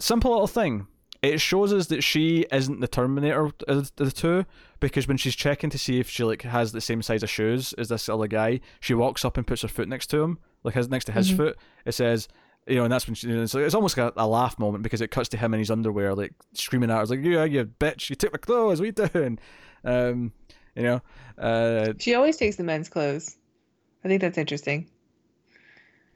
simple little thing it shows us that she isn't the Terminator of the two because when she's checking to see if she like has the same size of shoes as this other guy, she walks up and puts her foot next to him, like his next to his Mhm. foot. It says, you know, and that's when she, it's, like, it's almost like a, a laugh moment because it cuts to him in his underwear, like screaming at her, like, "Yeah, you bitch, you took my clothes, what you doing?" Um, you know, uh, She always takes the men's clothes. I think that's interesting.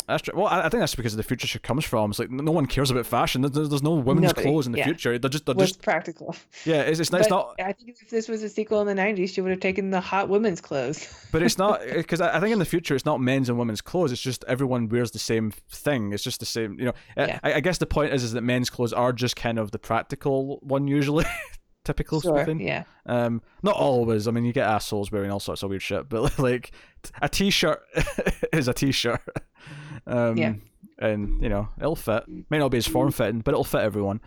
That's true. Well, I, I think that's because of the future she comes from. It's like no one cares about fashion. There's, there's no women's Nobody, clothes in the yeah. future. They're just, they're What's just, practical? <laughs> yeah. It's, it's, not, it's not, I think if this was a sequel in the '90s, she would have taken the hot women's clothes. <laughs> but it's not because I I think in the future it's not men's and women's clothes. It's just everyone wears the same thing. It's just the same. You know, Yeah. I, I guess the point is is that men's clothes are just kind of the practical one usually, <laughs> typical Sure. thing. Yeah. Um, not always. I mean, you get assholes wearing all sorts of weird shit, but <laughs> like a t-shirt <laughs> is a t-shirt. Um, Yeah. And you know, it'll fit. May not be as form fitting, but it'll fit everyone.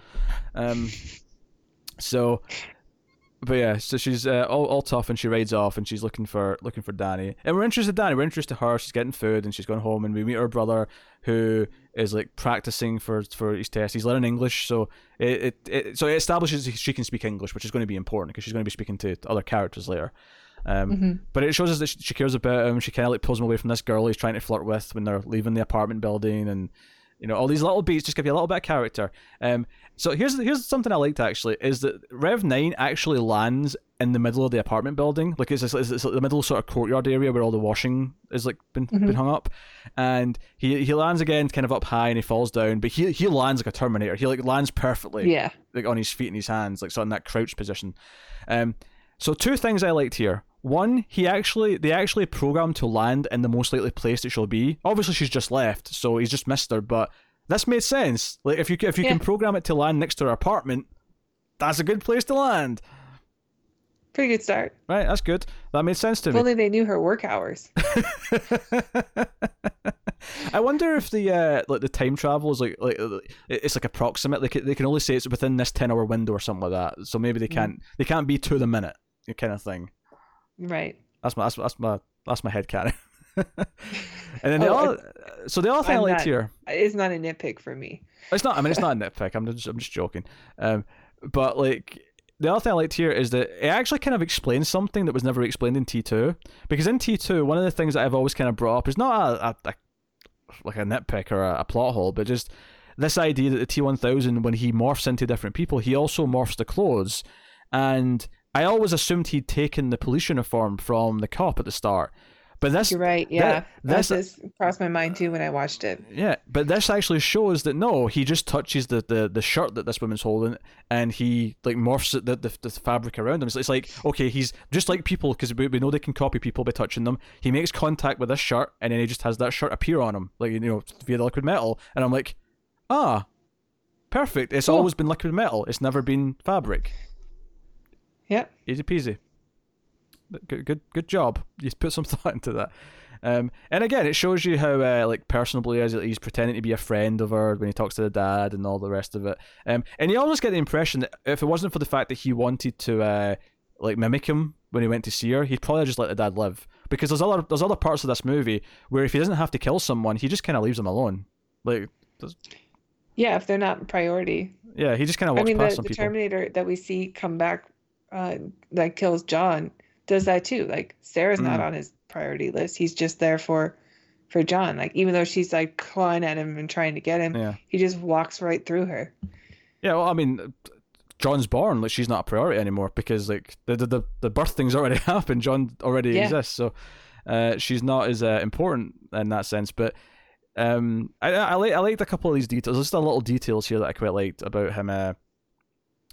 Um. So, but yeah, so she's uh, all, all tough and she rides off and she's looking for looking for Dani. And we're interested in Dani. We're interested in her. She's getting food and she's going home and we meet her brother who is like practicing for for his test. He's learning English, so it, it, it so it establishes she can speak English, which is going to be important because she's going to be speaking to other characters later. Um, hmm but it shows us that she, she cares about him. She kind of like pulls him away from this girl he's trying to flirt with when they're leaving the apartment building, and you know all these little beats just give you a little bit of character. Um, so here's here's something I liked actually is that Rev Nine actually lands in the middle of the apartment building, like it's, it's, it's like the middle sort of courtyard area where all the washing is like been been Mhm. hung up, and he he lands again kind of up high and he falls down, but he he lands like a Terminator. He like lands perfectly Yeah. like on his feet and his hands, like sort of in that crouch position. Um, so two things I liked here. One, he actually they actually programmed to land in the most likely place that she'll be. Obviously, she's just left, so he's just missed her. But this made sense. Like if you if you Yeah. can program it to land next to her apartment, that's a good place to land, Pretty good start. right? That's good. That made sense to If me. only they knew her work hours. <laughs> I wonder if the uh, like the time travel is like like it's like approximate. They can, they can only say it's within this ten hour window or something like that. So maybe they can't they can't be to the minute kind of thing. Right. That's my that's, that's my that's my head canon. <laughs> and then the Oh, other, so the other thing I liked here, It's not a nitpick for me. it's not. I mean, it's not a nitpick. I'm just I'm just joking. Um, but like the other thing I liked here is that it actually kind of explains something that was never explained in T two. Because in T two, one of the things that I've always kind of brought up is not a, a, a like a nitpick or a, a plot hole, but just this idea that the T one thousand, when he morphs into different people, he also morphs the clothes, and I always assumed he'd taken the police uniform from the cop at the start. But this You're right. Yeah. that's That a- just crossed my mind too when I watched it. Yeah, but this actually shows that no, he just touches the, the, the shirt that this woman's holding, and he like morphs it- the, the, the fabric around him. So it's like okay, he's just like people because we, we know they can copy people by touching them. He makes contact with this shirt, and then he just has that shirt appear on him, like you know via the liquid metal. And I'm like, ah, perfect. It's Cool. always been liquid metal. It's never been fabric. Yeah. Easy peasy. Good, good, good job. You put some <laughs> thought into that. Um, and again, it shows you how uh, like personable he is. He's pretending to be a friend of her when he talks to the dad and all the rest of it. Um, and you almost get the impression that if it wasn't for the fact that he wanted to uh, like mimic him when he went to see her, he'd probably just let the dad live. Because there's other there's other parts of this movie where if he doesn't have to kill someone, he just kind of leaves them alone. Like, does- Yeah. If they're not priority. yeah, he just kind of I walks mean, past the, some the people. Terminator that we see come back, uh, that kills John, does that too. Like Sarah's not Mm. on his priority list. He's just there for, for John. Like even though she's like clawing at him and trying to get him, yeah. he just walks right through her. Yeah, well, I mean, John's born, like she's not a priority anymore because like the the the, the birth thing's already <laughs> happened. John already Yeah. exists, so uh, she's not as uh, important in that sense. But um, I I like I liked a couple of these details. There's just a little details here that I quite liked about him. Uh,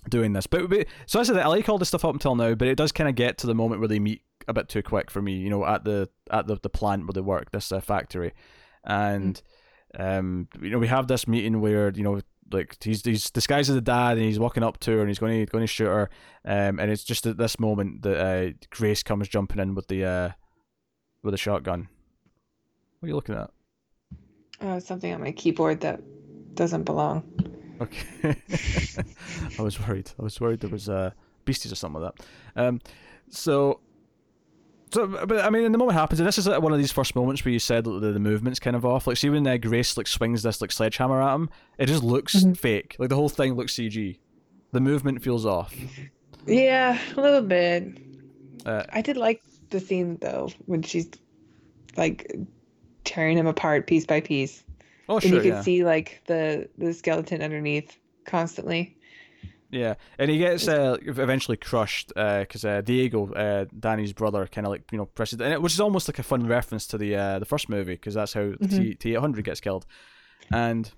doing this. But, but so I said I like all this stuff up until now but it does kind of get to the moment where they meet a bit too quick for me you know at the at the, the plant where they work this uh, factory. And um you know we have this meeting where you know like he's he's disguised as the dad and he's walking up to her and he's going to going to shoot her. Um and it's just at this moment that uh, Grace comes jumping in with the uh with the shotgun. What are you looking at? Oh, something on my keyboard that doesn't belong. Okay. <laughs> I was worried. I was worried there was uh, beasties or something like that. Um, so, so, but I mean, and the moment happens, and this is like one of these first moments where you said that the, the movement's kind of off. Like, see when uh, Grace like swings this like sledgehammer at him, it just looks Mhm. fake. Like the whole thing looks CG. The movement feels off. Yeah, a little bit. Uh, I did like the scene though when she's like tearing him apart piece by piece, oh sure. and you could yeah. see like the the skeleton underneath constantly. Yeah, and he gets uh, eventually crushed because uh, Diego, uh, Dani's brother, kind of like you know presses, and it, which is almost like a fun reference to the uh, the first movie because that's how T T eight hundred gets killed, and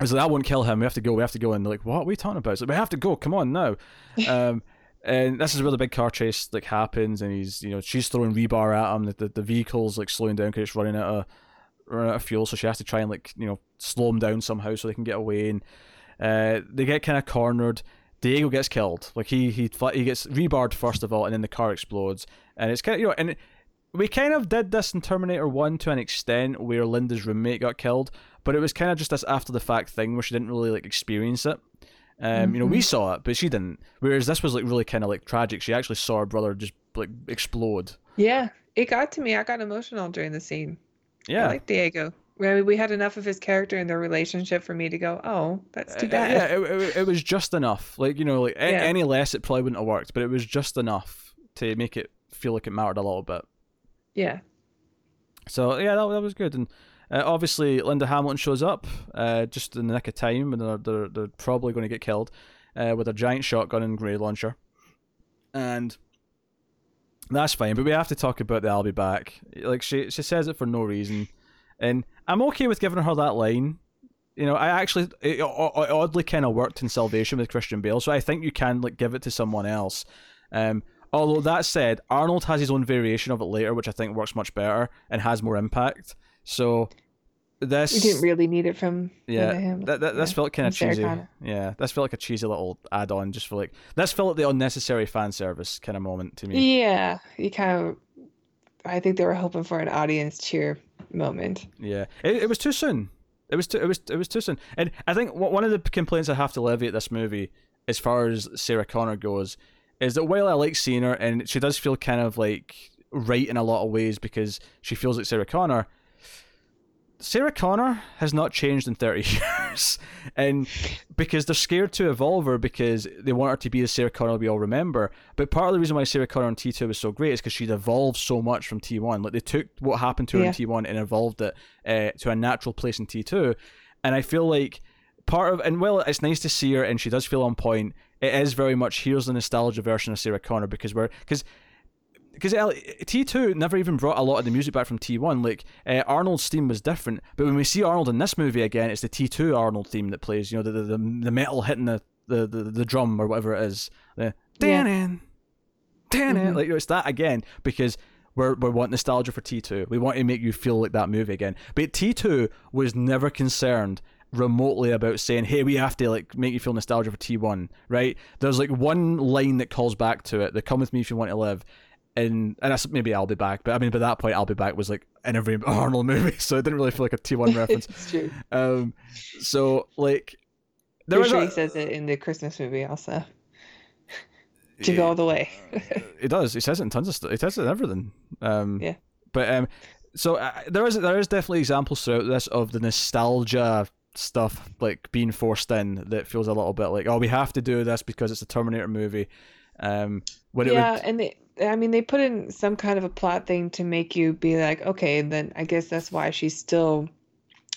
I was like, that won't kill him. We have to go. We have to go. And they're like, what are we talking about? It's like, we have to go. Come on now. <laughs> Um, and this is where the big car chase like happens, and he's you know she's throwing rebar at him. The the, the vehicle's like slowing down because it's running out of running out of fuel, so she has to try and like you know slow him down somehow so they can get away. And uh, they get kind of cornered. Diego gets killed. Like he he he gets rebarred first of all, and then the car explodes. And it's kind of you know, and we kind of did this in Terminator One to an extent, where Linda's roommate got killed, but it was kind of just this after the fact thing where she didn't really like experience it. Um, you know, we saw it, but she didn't. Whereas this was like really kind of like tragic. She actually saw her brother just like explode. Yeah, it got to me. I got emotional during the scene. Yeah, I like Diego. I mean, we had enough of his character and their relationship for me to go, oh, that's too Uh, bad. Yeah, it, it, it was just enough. Like you know, like Yeah. any less, it probably wouldn't have worked. But it was just enough to make it feel like it mattered a little bit. yeah. So yeah, that, that was good. And uh, obviously, Linda Hamilton shows up uh, just in the nick of time, and they're they're, they're probably going to get killed uh, with a giant shotgun and grenade launcher, and that's fine. But we have to talk about the "I'll be back." Like she she says it for no reason, and I'm okay with giving her that line. You know, I actually it, o- oddly kind of worked in Salvation with Christian Bale, so I think you can like give it to someone else. Um, although that said, Arnold has his own variation of it later, which I think works much better and has more impact. So this We didn't really need it from yeah, Hamilton. that, that this Yeah, felt kind of from Sarah cheesy. Yeah, this felt like a cheesy little add-on, just for like this felt like the unnecessary fan service kind of moment to me. Yeah, you kind of. I think they were hoping for an audience cheer moment. Yeah, it, it was too soon. It was too it was it was too soon. And I think one of the complaints I have to levy at this movie, as far as Sarah Connor goes, is that while I like seeing her and she does feel kind of like right in a lot of ways because she feels like Sarah Connor. Sarah Connor has not changed in 30 <laughs> years. And because they're scared to evolve her because they want her to be the Sarah Connor we all remember. But part of the reason why Sarah Connor in T2 was so great is because she'd evolved so much from T1. Like they took what happened to her in T1 and evolved it uh, to a natural place in T2. And I feel like part of, and well, it's nice to see her and she does feel on point. It is very much here's the nostalgia version of Sarah Connor because we're, because because T two never even brought a lot of the music back from T one. Like uh, Arnold's theme was different, but when we see Arnold in this movie again, it's the T two Arnold theme that plays. You know, the the, the, the metal hitting the, the, the, the drum or whatever it is. The Yeah. Dan Dan Mhm. like you know, it's that again because. We're, we want nostalgia for T2. We want to make you feel like that movie again. But T2 was never concerned remotely about saying, "Hey, we have to like make you feel nostalgia for T1." Right? There's like one line that calls back to it. That "Come with me if you want to live," and and that's maybe I'll be back. But I mean, by that point, I'll be back was like in every <laughs> Arnold movie, so it didn't really feel like a T1 <laughs> reference. it's true. Um, so like there was sure a, he says it in the Christmas movie also. <laughs> To go all the way. It does. He says it in tons of stuff. He says it in everything. Um, Yeah. But um, so uh, there is there is definitely examples throughout this of the nostalgia stuff like being forced in that feels a little bit like oh we have to do this because it's a Terminator movie. Um, when it yeah, would, and they, I mean, they put in some kind of a plot thing to make you be like, okay, then I guess that's why she's still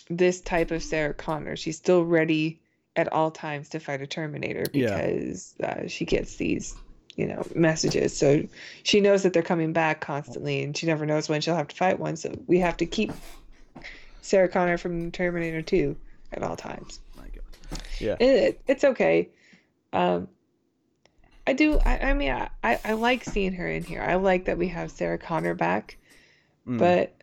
this type of Sarah Connor. She's still ready at all times to fight a Terminator Yeah. because uh, she gets these, you know, messages. So she knows that they're coming back constantly, and she never knows when she'll have to fight one. So we have to keep Sarah Connor from Terminator 2 at all times. My God. yeah, it, it's okay. Um, I do. I, I mean, I, I like seeing her in here. I like that we have Sarah Connor back, Mm. but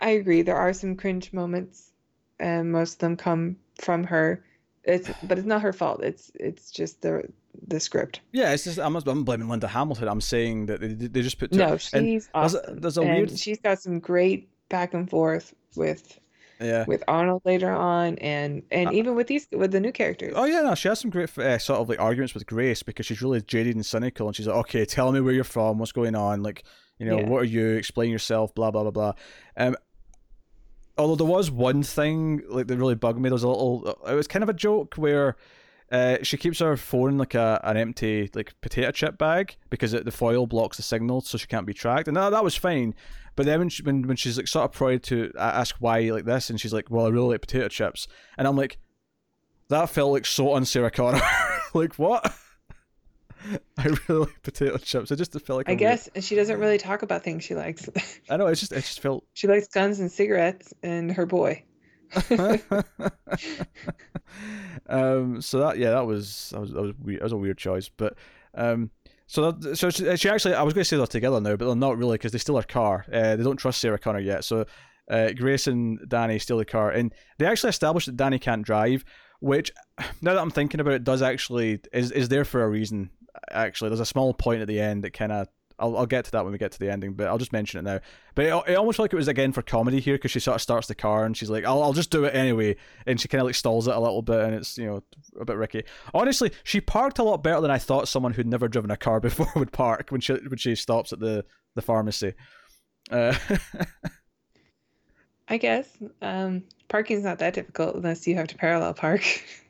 I agree there are some cringe moments, and most of them come from her. It's but it's not her fault. It's it's just the the script. yeah. It's just I'm not I'm blaming Linda Hamilton. I'm saying that they, they just put No, she's there's a- awesome. there's a and weird- she's got some great back and forth with yeah. with Arnold later on, and and Uh, even with these with the new characters. Oh yeah, no, she has some great uh, sort of like arguments with Grace because she's really jaded and cynical, and she's like, "Okay, tell me where you're from, what's going on, like, you know, Yeah. what are you? Explain yourself, blah blah blah blah." Um, although there was one thing like that really bugged me. There was a little, it was kind of a joke where uh, she keeps her phone in like a an empty like potato chip bag because it, the foil blocks the signal, so she can't be tracked. And that, that was fine. But then when, she, when when she's like sort of prodded to ask why like this, and she's like, "Well, I really like potato chips," and I'm like, that felt like so on Sarah Connor. like what? <laughs> I really like potato chips. I just felt like I guess weird... she doesn't really talk about things she likes. <laughs> I know. It's just it just felt. She likes guns and cigarettes and her boy. <laughs> um. So that yeah, that was that was that was weird. That was a weird choice, but um. So that, so she, she actually I was going to say they're together now, but they're not really because they steal her car. Uh, they don't trust Sarah Connor yet. So uh, Grace and Dani steal the car, and they actually establish that Dani can't drive, which <sighs> now that I'm thinking about it, does actually is is there for a reason actually. There's a small point at the end that kind of I'll, I'll get to that when we get to the ending, but I'll just mention it now. But it, it almost felt like it was again for comedy here because she sort of starts the car and she's like, "I'll, I'll just do it anyway," and she kind of like stalls it a little bit, and it's you know a bit ricky. Honestly, she parked a lot better than I thought someone who'd never driven a car <laughs> before would park when she when she stops at the the pharmacy. Uh, <laughs> I guess um, parking's not that difficult unless you have to parallel park. <laughs>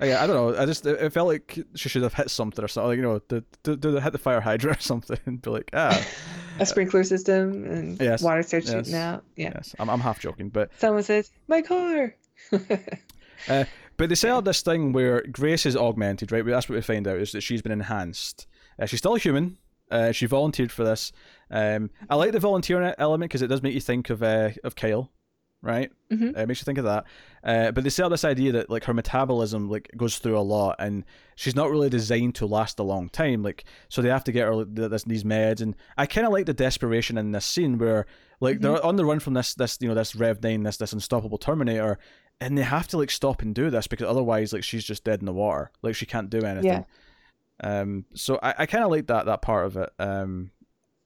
yeah, I don't know. I just it felt like she should have hit something or something. Like, you know, did, did, did hit the fire hydrant <laughs> or something and be like, ah, <laughs> a sprinkler system and yes, water starts yes, shooting out. Yeah, yes. I'm I'm half joking, but someone says my car. <laughs> uh, but they set up this thing where Grace is augmented, right? That's what we find out is that she's been enhanced. Uh, she's still a human. Uh, she volunteered for this. Um, I like the volunteering element because it does make you think of uh, of Kyle right? Mm-hmm. Uh, makes you think of that. Uh, but they sell this idea that like her metabolism like goes through a lot, and she's not really designed to last a long time. Like, so they have to get her like, this, these meds, and I kind of like the desperation in this scene where like mm-hmm. they're on the run from this this you know this Rev Nine, this this unstoppable Terminator, and they have to like stop and do this because otherwise like she's just dead in the water. Like she can't do anything. Yeah. Um, so I, I kind of like that that part of it. Um,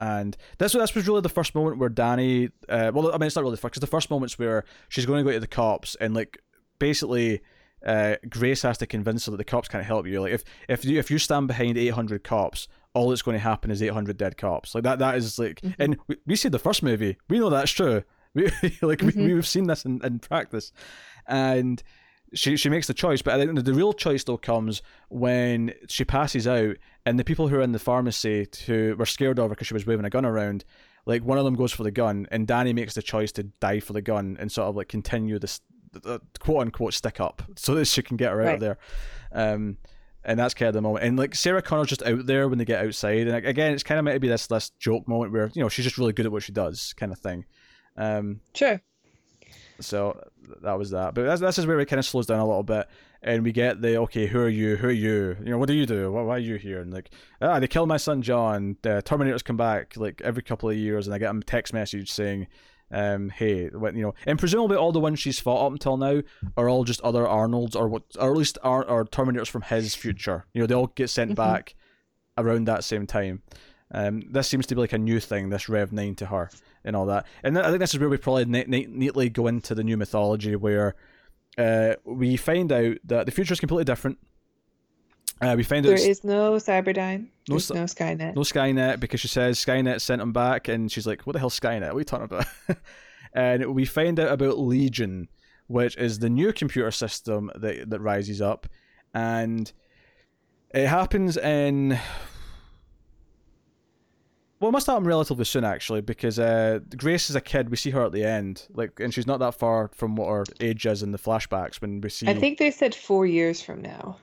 and this this was really the first moment where Dani, uh, well, I mean, it's not really the first, because the first moments where she's going to go to the cops and like basically, uh, Grace has to convince her that the cops can't help you. Like if if you if you stand behind eight hundred cops, all that's going to happen is eight hundred dead cops. Like that that is like, mm-hmm. and we, we see the first movie, we know that's true. <laughs> We like mm-hmm. we we've seen this in, in practice, and she she makes the choice. But I think the real choice though comes when she passes out, and the people who are in the pharmacy who were scared of her because she was waving a gun around, like one of them goes for the gun, and Dani makes the choice to die for the gun and sort of like continue this uh, quote unquote stick up so that she can get her out right. of there. Um, and that's kind of the moment. And like Sarah Connor's just out there when they get outside, and again, it's kind of meant to be this this joke moment where you know she's just really good at what she does, kind of thing. Um, sure. So that was that. But that's, this is where it kind of slows down a little bit, and we get the okay, who are you? Who are you? You know, what do you do? Why, why are you here? And like, ah, they killed my son John. The Terminators come back like every couple of years, and I get a text message saying, um, hey, what you know, and presumably all the ones she's fought up until now are all just other Arnolds or what, or at least are, are Terminators from his future. You know, they all get sent mm-hmm. back around that same time. Um, this seems to be like a new thing, this Rev 9 to her and all that. And I think this is where we probably ne- ne- neatly go into the new mythology where uh, we find out that the future is completely different. Uh, we find there out there is no Cyberdyne. No, no Skynet. No Skynet because she says Skynet sent him back, and she's like, "What the hell, Skynet? What are you talking about?" <laughs> and we find out about Legion, which is the new computer system that that rises up, and it happens in well, it must happen relatively soon, actually, because uh, Grace is a kid. We see her at the end, like, and she's not that far from what her age is in the flashbacks when we see. I think they said four years from now,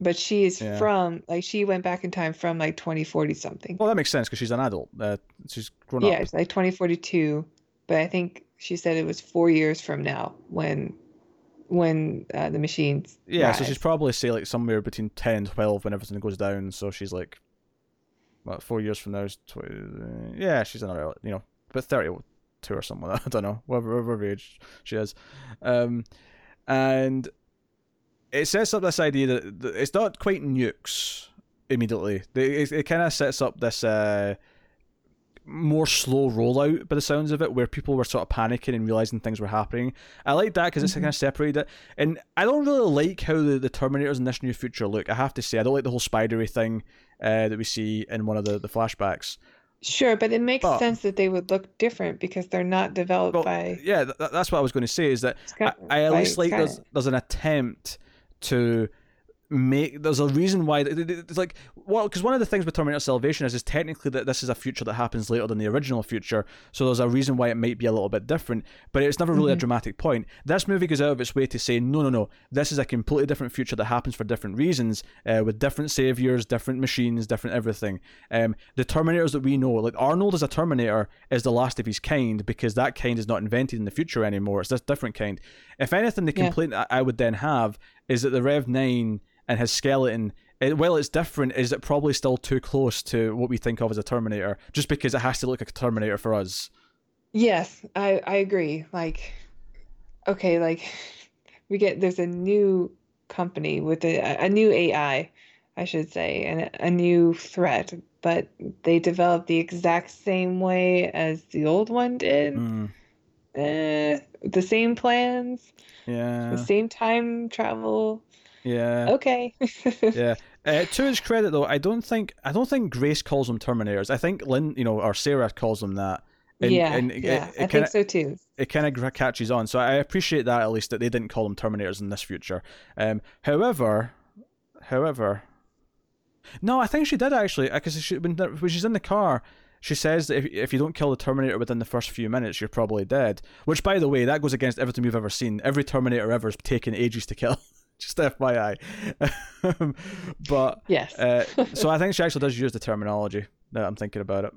but she is yeah. from like she went back in time from like twenty forty something. Well, that makes sense because she's an adult. Uh, she's grown yeah, up. Yeah, it's like twenty forty two, but I think she said it was four years from now when when uh, the machines. Yeah, rise. so she's probably say like somewhere between ten and twelve when everything goes down. So she's like what, four years from now is 20, yeah, she's another, you know, but 32 or something. <laughs> I don't know, whatever, whatever age she is. Um, and it sets up this idea that it's not quite nukes immediately. It, it kind of sets up this uh, more slow rollout by the sounds of it, where people were sort of panicking and realizing things were happening. I like that because it's mm-hmm. kind of separated it. And I don't really like how the, the Terminators in this new future look. I have to say, I don't like the whole spidery thing uh, that we see in one of the, the flashbacks. Sure, but it makes but, sense that they would look different because they're not developed well, by. Yeah, th- that's what I was going to say. Is that I, I, at least like there's, there's an attempt to make there's a reason why it's like well because one of the things with Terminator Salvation is is technically that this is a future that happens later than the original future so there's a reason why it might be a little bit different but it's never really mm-hmm. a dramatic point this movie goes out of its way to say no no no this is a completely different future that happens for different reasons uh, with different saviors different machines different everything um, the Terminators that we know like Arnold as a Terminator is the last of his kind because that kind is not invented in the future anymore it's this different kind if anything the complaint yeah. I would then have is that the Rev 9 and his skeleton it, well, it's different. Is it probably still too close to what we think of as a Terminator, just because it has to look like a Terminator for us? Yes, I I agree. Like, okay, like <laughs> we get there's a new company with a a new AI, I should say, and a, a new threat, but they developed the exact same way as the old one did. Mm. Eh, the same plans. Yeah. The same time travel yeah. Okay. <laughs> yeah. Uh, to his credit, though, I don't think I don't think Grace calls them Terminators. I think Lynn, you know, or Sarah calls them that. And, yeah, and yeah, it, it I kinda, think so too. It kind of catches on, so I appreciate that at least that they didn't call them Terminators in this future. Um, however, however, no, I think she did actually, because she when, when she's in the car, she says that if, if you don't kill the Terminator within the first few minutes, you're probably dead. Which, by the way, that goes against everything we've ever seen. Every Terminator ever has taken ages to kill. <laughs> just FYI. but yes. uh, so I think she actually does use the terminology that I'm thinking about it.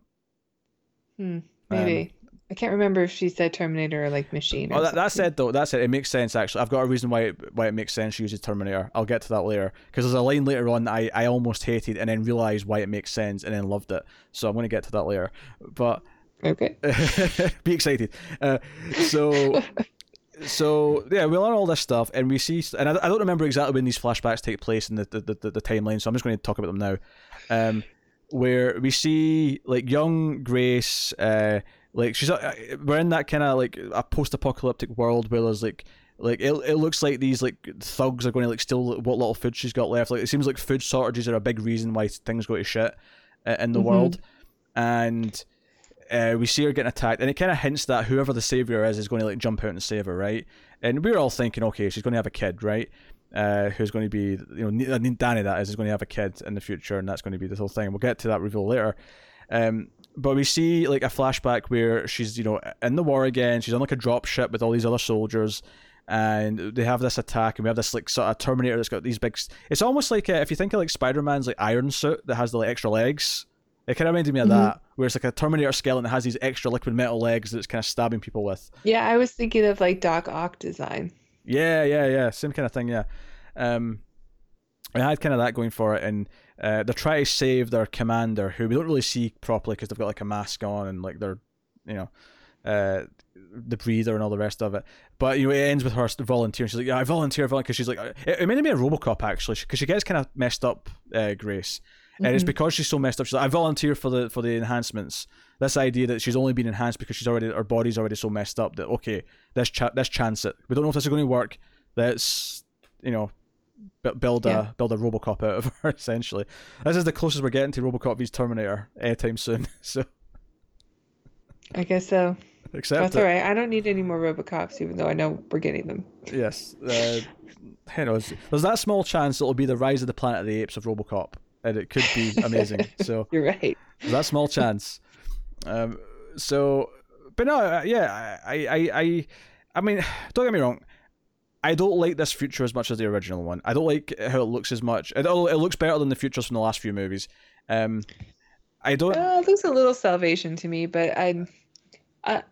Hmm, maybe. Um, I can't remember if she said Terminator or like machine. Or oh, that, that said though, that said, it makes sense actually. I've got a reason why it, why it makes sense she uses Terminator. I'll get to that later because there's a line later on that I, I almost hated and then realized why it makes sense and then loved it. So I'm going to get to that later. But okay, <laughs> be excited. Uh, so <laughs> so yeah, we learn all this stuff, and we see, and I, I don't remember exactly when these flashbacks take place in the the, the, the timeline, so I'm just going to talk about them now. Um, where we see like young Grace, uh, like she's uh, we're in that kind of like a post-apocalyptic world where there's like like it, it looks like these like thugs are going to like steal what little food she's got left. Like it seems like food shortages are a big reason why things go to shit uh, in the mm-hmm. world, and uh, we see her getting attacked, and it kind of hints that whoever the savior is is going to like jump out and save her, right? And we are all thinking, okay, she's going to have a kid, right? Uh, who's going to be, you know, Dani that is, is going to have a kid in the future, and that's going to be the whole thing. We'll get to that reveal later. Um, but we see like a flashback where she's, you know, in the war again. She's on like a drop ship with all these other soldiers, and they have this attack, and we have this like sort of Terminator that's got these big. It's almost like uh, if you think of like Spider Man's like iron suit that has the like extra legs it kind of reminded me of mm-hmm. that, where it's like a Terminator skeleton that has these extra liquid metal legs that it's kind of stabbing people with. Yeah, I was thinking of like Doc Ock design. Yeah, yeah, yeah, same kind of thing. Yeah, um, I had kind of that going for it, and uh, they're trying to save their commander, who we don't really see properly because they've got like a mask on and like they're, you know, uh, the breather and all the rest of it. But you know, it ends with her volunteering. She's like, "Yeah, I volunteer," because she's like, it, it reminded me of RoboCop actually, because she gets kind of messed up, uh, Grace, and mm-hmm. it's because she's so messed up. She's like, I volunteer for the for the enhancements. This idea that she's only been enhanced because she's already her body's already so messed up that okay, let's ch- let's chance it. We don't know if this is going to work. Let's you know build a yeah. build a RoboCop out of <laughs> her. Essentially, this is the closest we're getting to RoboCop vs Terminator anytime soon. <laughs> So, I guess so. Except that's all right. I don't need any more RoboCops, even though I know we're getting them. Yes, uh, who knows? There's that small chance it'll be the rise of the Planet of the Apes of RoboCop and it could be amazing. So <laughs> you're right. That small chance. Um, so, but no, uh, yeah, I, I, I, I mean, <sighs> don't get me wrong. I don't like this future as much as the original one. I don't like how it looks as much. It, it looks better than the futures from the last few movies. Um, I don't. Uh, it looks a little salvation to me, but I, I,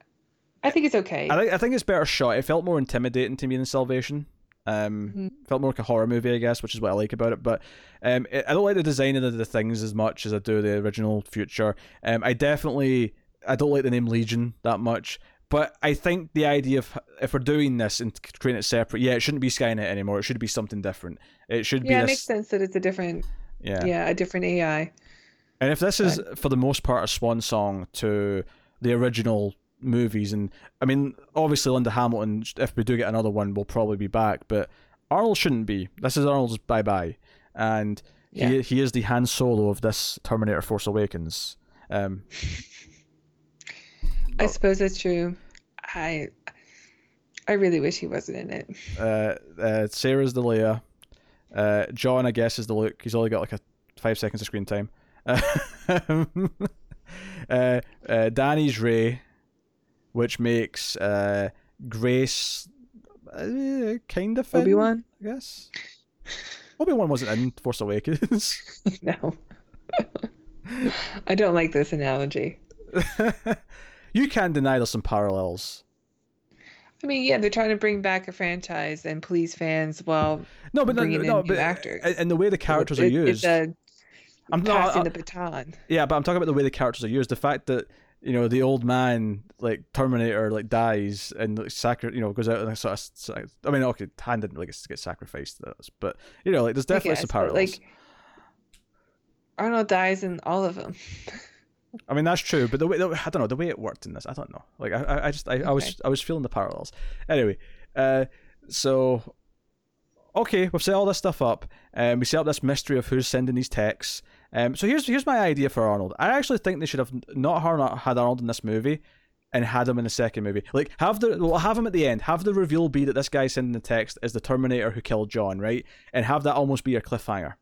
I think it's okay. I think I think it's better shot. It felt more intimidating to me than Salvation. Um, mm-hmm. felt more like a horror movie, I guess, which is what I like about it. But um, it, I don't like the design of the, the, things as much as I do the original Future. Um, I definitely I don't like the name Legion that much. But I think the idea of if we're doing this and creating it separate, yeah, it shouldn't be Skynet anymore. It should be something different. It should yeah, be. Yeah, it makes sense that it's a different. Yeah. Yeah, a different AI. And if this is for the most part a swan song to the original movies. And I mean, obviously, Linda Hamilton, if we do get another one, will probably be back. But Arnold shouldn't be. This is Arnold's bye bye, and yeah. he he is the Han Solo of this Terminator Force Awakens. Um, I suppose that's true. I I really wish he wasn't in it. Uh, uh, Sarah's the Leia. Uh, John, I guess, is the Luke. He's only got like a five seconds of screen time. <laughs> <laughs> uh, uh, Dani's Ray, which makes uh, Grace uh, kind of Obi Wan. I guess. Obi Wan wasn't in Force Awakens. <laughs> <laughs> no. I don't like this analogy. you can't deny there's some parallels. I mean, yeah, they're trying to bring back a franchise and please fans while no, but bringing no, in no, new but actors. and the way the characters It- are it- used. It's a I'm passing not. the baton. Yeah, but I'm talking about the way the characters are used. The fact that you know the old man, like Terminator, like dies and like, sacri- you know, goes out and like, sort of. sac- I mean, okay, Han didn't really get sacrificed, to this, but you know, like there's definitely guess, some parallels. Like Arnold dies in all of them. I mean, that's true, but the way the, I don't know the way it worked in this, I don't know. Like, I, I- just, I, I was, I was feeling the parallels. Anyway, uh, so okay, we've set all this stuff up, and we set up this mystery of who's sending these texts. Um, so here's here's my idea for Arnold. I actually think they should have not had Arnold in this movie, and had him in the second movie. Like have the well, have him at the end. Have the reveal be that this guy sending the text is the Terminator who killed John, right? And have that almost be your cliffhanger,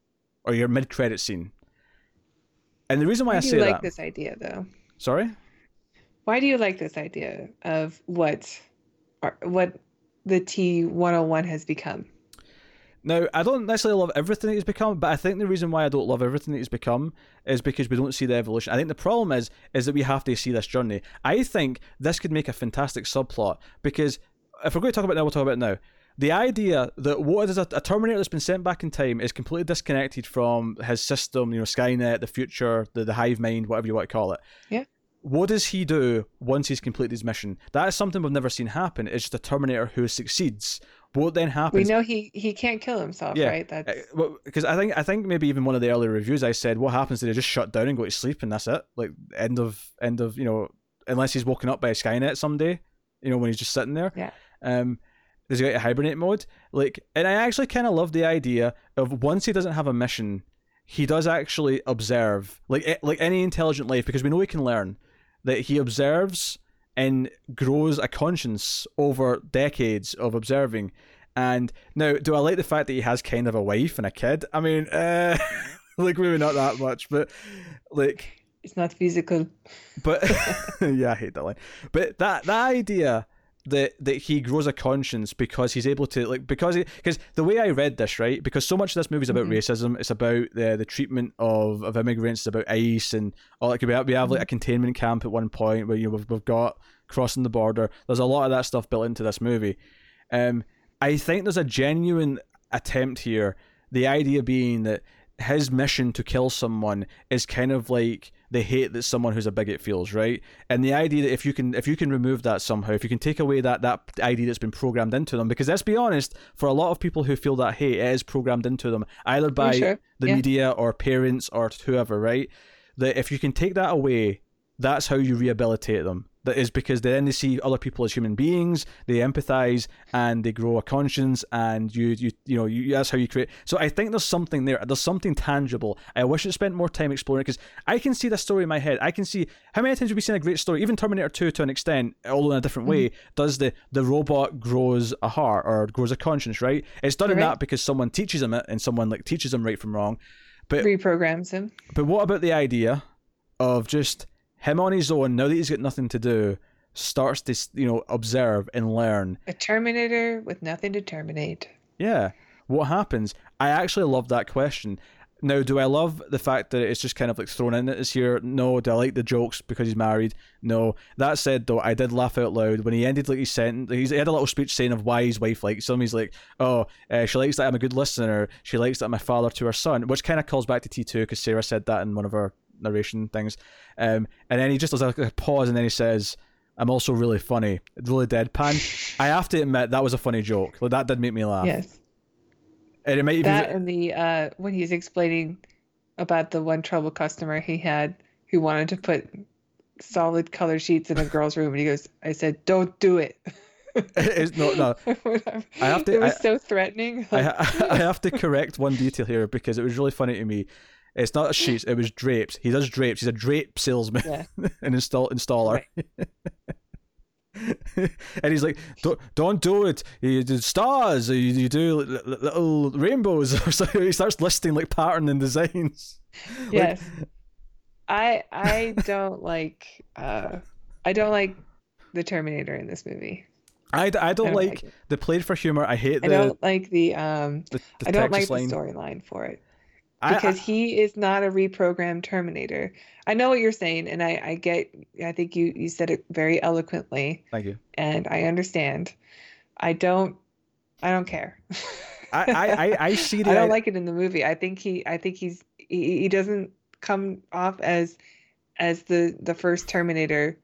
or your mid credit scene. And the reason why Why I do say you like that, this idea, though? sorry. Why do you like this idea of what, what the T one hundred one has become? Now, I don't necessarily love everything he's become, but I think the reason why I don't love everything he's become is because we don't see the evolution. I think the problem is is that we have to see this journey. I think this could make a fantastic subplot because if we're going to talk about it now, we'll talk about it now. The idea that what is a, a Terminator that's been sent back in time is completely disconnected from his system, you know, Skynet, the future, the, the hive mind, whatever you want to call it. Yeah. What does he do once he's completed his mission? That is something we've never seen happen. It's just a Terminator who succeeds. What then happens? We know he he can't kill himself, Yeah, right? That's because I think I think maybe even one of the earlier reviews I said what happens is they just shut down and go to sleep and that's it like end of end of you know unless he's woken up by a Skynet someday you know when he's just sitting there Yeah. um does he go to hibernate mode like and I actually kind of love the idea of once he doesn't have a mission he does actually observe like eh, like any intelligent life because we know he can learn that he observes and grows a conscience over decades of observing. And now, do I like the fact that he has kind of a wife and a kid? I mean, uh, <laughs> like maybe not that much, but like, it's not physical. but <laughs> yeah, I hate that line. But that that idea that that he grows a conscience because he's able to like because he because the way I read this right because so much of this movie is about Mhm. racism it's about the the treatment of, of immigrants it's about ICE and all that. We have, we have like a containment camp at one point where you know we've, we've got crossing the border. There's a lot of that stuff built into this movie. Um I think there's a genuine attempt here. The idea being that his mission to kill someone is kind of like the hate that someone who's a bigot feels, right? And the idea that if you can if you can remove that somehow, if you can take away that that idea that's been programmed into them, because let's be honest, for a lot of people who feel that hate, it is programmed into them either by sure. the Yeah. media or parents or whoever, right? That if you can take that away, that's how you rehabilitate them. That is because then they see other people as human beings, they empathize, and they grow a conscience, and you, you, you know, you, that's how you create. So I think there's something there. There's something tangible. I wish it spent more time exploring because I can see this story in my head. I can see how many times have we seen a great story, even Terminator Two to an extent, although in a different mm-hmm. way. Does the the robot grows a heart or grows a conscience? Right? It's done in that because someone teaches him it, and someone like teaches him right from wrong. But Reprograms him. but what about the idea of just him on his own now that he's got nothing to do, starts to you know observe and learn? A Terminator with nothing to terminate. Yeah, what happens? I actually love that question. Now, do I love the fact that it's just kind of like thrown in at this here? No. Do I like the jokes because he's married? No. That said, though, I did laugh out loud when he ended like his sentence. He's, he had a little speech saying of why his wife likes him. He's like, "Oh, uh, she likes that I'm a good listener. She likes that I'm a father to her son," which kind of calls back to T two because Sarah said that in one of her narration things. Um, and then he just does like a pause, and then he says, "I'm also really funny, really deadpan." I have to admit that was a funny joke. Like that did make me laugh. Yes. And it might even That and the uh when he's explaining about the one trouble customer he had who wanted to put solid color sheets in a girl's room and he goes, I said, Don't do it. <laughs> it's not no. <laughs> I have to- It was I- so threatening. I, <laughs> I have to correct one detail here because it was really funny to me. It's not a sheets; it was drapes. He does drapes. He's a drape salesman Yeah. <laughs> and install installer. <laughs> and he's like, "Don't, don't do it. You do stars. You, you do little rainbows." <laughs> so he starts listing like pattern and designs. Yes, like, I I don't like uh I don't like the Terminator in this movie. I, I don't, I don't like, like the played for humor. I hate the. I don't like the um. The, the I don't like line. the storyline for it because I, I, he is not a reprogrammed Terminator. I know what you're saying, and I, I get. I think you you said it very eloquently. Thank you. And I understand. I don't. I don't care. I, I I <laughs> see. that. I don't like it in the movie. I think he. I think he's. He, he doesn't come off as as the the first Terminator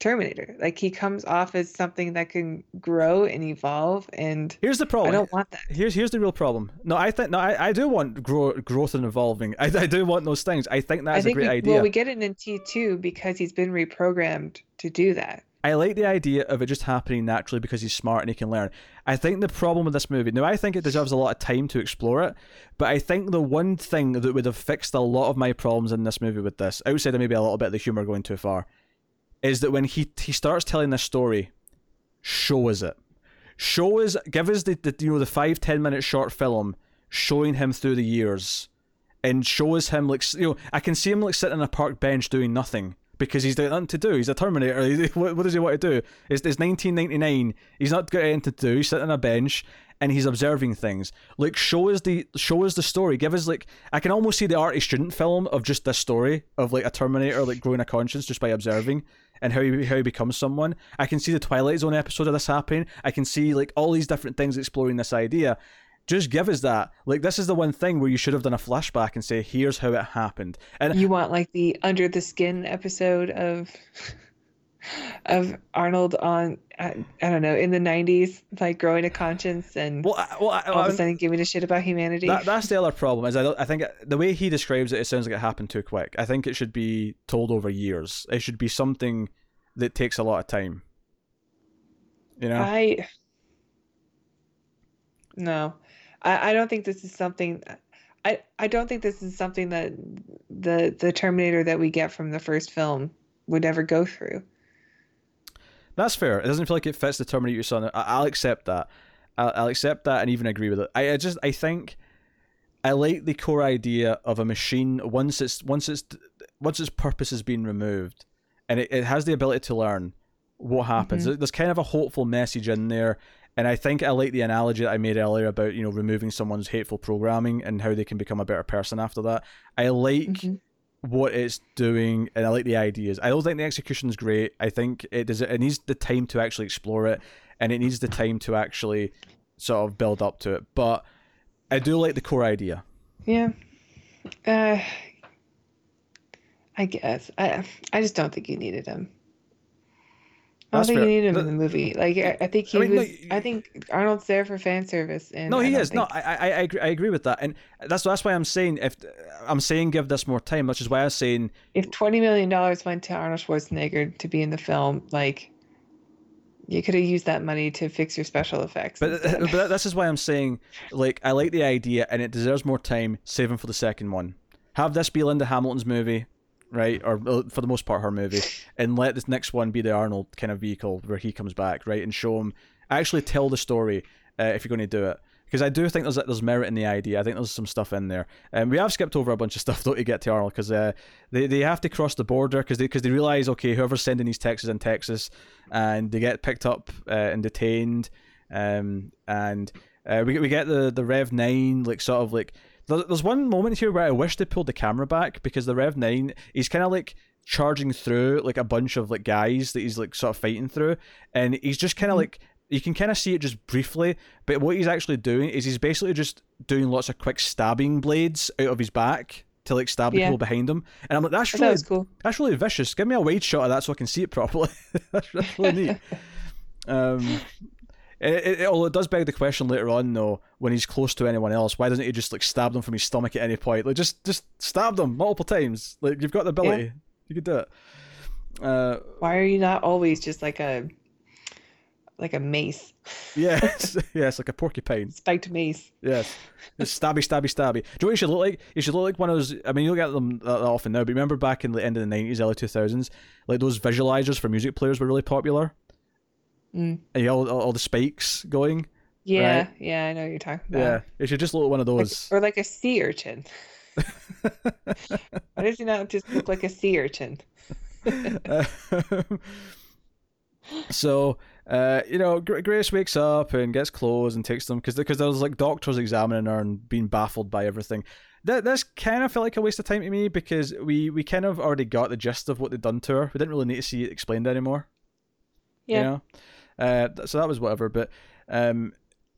Terminator. Like he comes off as something that can grow and evolve. And here's the problem. I don't want that. Here's here's the real problem. No, I think no, I, I do want grow, growth and evolving. I, I do want those things. I think that's I think a great we, idea. Well, we get it in T two because he's been reprogrammed to do that. I like the idea of it just happening naturally because he's smart and he can learn. I think the problem with this movie, now I think it deserves a lot of time to explore it, but I think the one thing that would have fixed a lot of my problems in this movie with this, outside of maybe a little bit of the humor going too far, is that when he he starts telling this story, show us it. Show us, give us the, the you know the five ten minute short film showing him through the years, and show us him like you know I can see him like sitting on a park bench doing nothing because he's got nothing to do. He's a Terminator. <laughs> What, does he want to do? It's, it's 1999. He's not got anything to do. He's sitting on a bench and he's observing things. Like show us the show us the story. Give us like I can almost see the arty student film of just this story of like a Terminator like growing a conscience just by observing and how he how he becomes someone. I can see the Twilight Zone episode of this happening. I can see like all these different things exploring this idea. Just give us that. Like this is the one thing where you should have done a flashback and say, "Here's how it happened." And you want like the under the skin episode of <laughs> of Arnold on I, I, don't know in the '90s, like growing a conscience and well, well, I, all of a sudden giving a shit about humanity. That, that's the other problem. Is I, I think the way he describes it, it sounds like it happened too quick. I think it should be told over years. It should be something that takes a lot of time. You know, I no, I, I don't think this is something. I, I don't think this is something that the the Terminator that we get from the first film would ever go through. That's fair. It doesn't feel like it fits the Terminator son. I, will accept that. I'll, I'll, accept that and even agree with it. I, I just I think I like the core idea of a machine once it's once it's once its purpose has been removed, and it, it has the ability to learn what happens. Mm-hmm. There's kind of a hopeful message in there. And I think I like the analogy that I made earlier about, you know, removing someone's hateful programming and how they can become a better person after that. I like mm-hmm what it's doing, and I like the ideas. I don't think the execution is great. I think it does. It needs the time to actually explore it, and it needs the time to actually sort of build up to it. But I do like the core idea. Yeah. Uh, I guess I I just don't think you needed him. I don't think fair. you need him in the movie. Like I, I think he I mean, was. I think Arnold's there for fan service. And no, he is. Think... No, I, I, I agree. I agree with that, and that's that's why I'm saying if I'm saying give this more time, which is why I'm saying if twenty million dollars went to Arnold Schwarzenegger to be in the film, like you could have used that money to fix your special effects. But <laughs> but this is why I'm saying like I like the idea, and it deserves more time. Saving for the second one. Have this be Linda Hamilton's movie right? Or uh, for the most part, her movie, and let this next one be the Arnold kind of vehicle where he comes back, right, and show him actually tell the story uh, if you're going to do it. Because I do think there's there's merit in the idea. I think there's some stuff in there, and um, we have skipped over a bunch of stuff <laughs> though to get to Arnold because uh, they they have to cross the border because they because they realize okay whoever's sending these texts is in Texas, and they get picked up uh, and detained, um, and uh, we we get the the Rev Nine like sort of like there's one moment here where I wish they pulled the camera back because the Rev Nine, he's kind of like charging through like a bunch of like guys that he's like sort of fighting through, and he's just kind of mm-hmm. like you can kind of see it just briefly, but what he's actually doing is he's basically just doing lots of quick stabbing blades out of his back to like stab the yeah. people behind him. And I'm like, that's really that cool. That's really vicious. Give me a wide shot of that so I can see it properly. <laughs> that's really neat. <laughs> um, it, it, although it does beg the question later on, though, when he's close to anyone else, why doesn't he just like stab them from his stomach at any point? Like just just stab them multiple times. Like you've got the ability, yeah. you could do it. Uh, why are you not always just like a like a mace? yes, <laughs> <laughs> yes, like a porcupine. Spiked mace. Yes, just stabby, stabby, stabby. Do you know what you should look like? You should look like one of those. I mean, you don't get them that often now, but remember back in the end of the nineties, early two thousands, like those visualizers for music players were really popular Mm. and you got all, all, the spikes going. Yeah, Right. yeah, I know what you're talking about. Yeah, it should just look like one of Like- those. or like a sea urchin. <laughs> Why does he not just look like a sea urchin? so, uh, you know, Grace wakes up and gets clothes and takes them because because there was like doctors examining her and being baffled by everything. That this kind of felt like a waste of time to me because we we kind of already got the gist of what they'd done to her. We didn't really need to see it explained anymore. Yeah, You know, uh, so that was whatever. But um,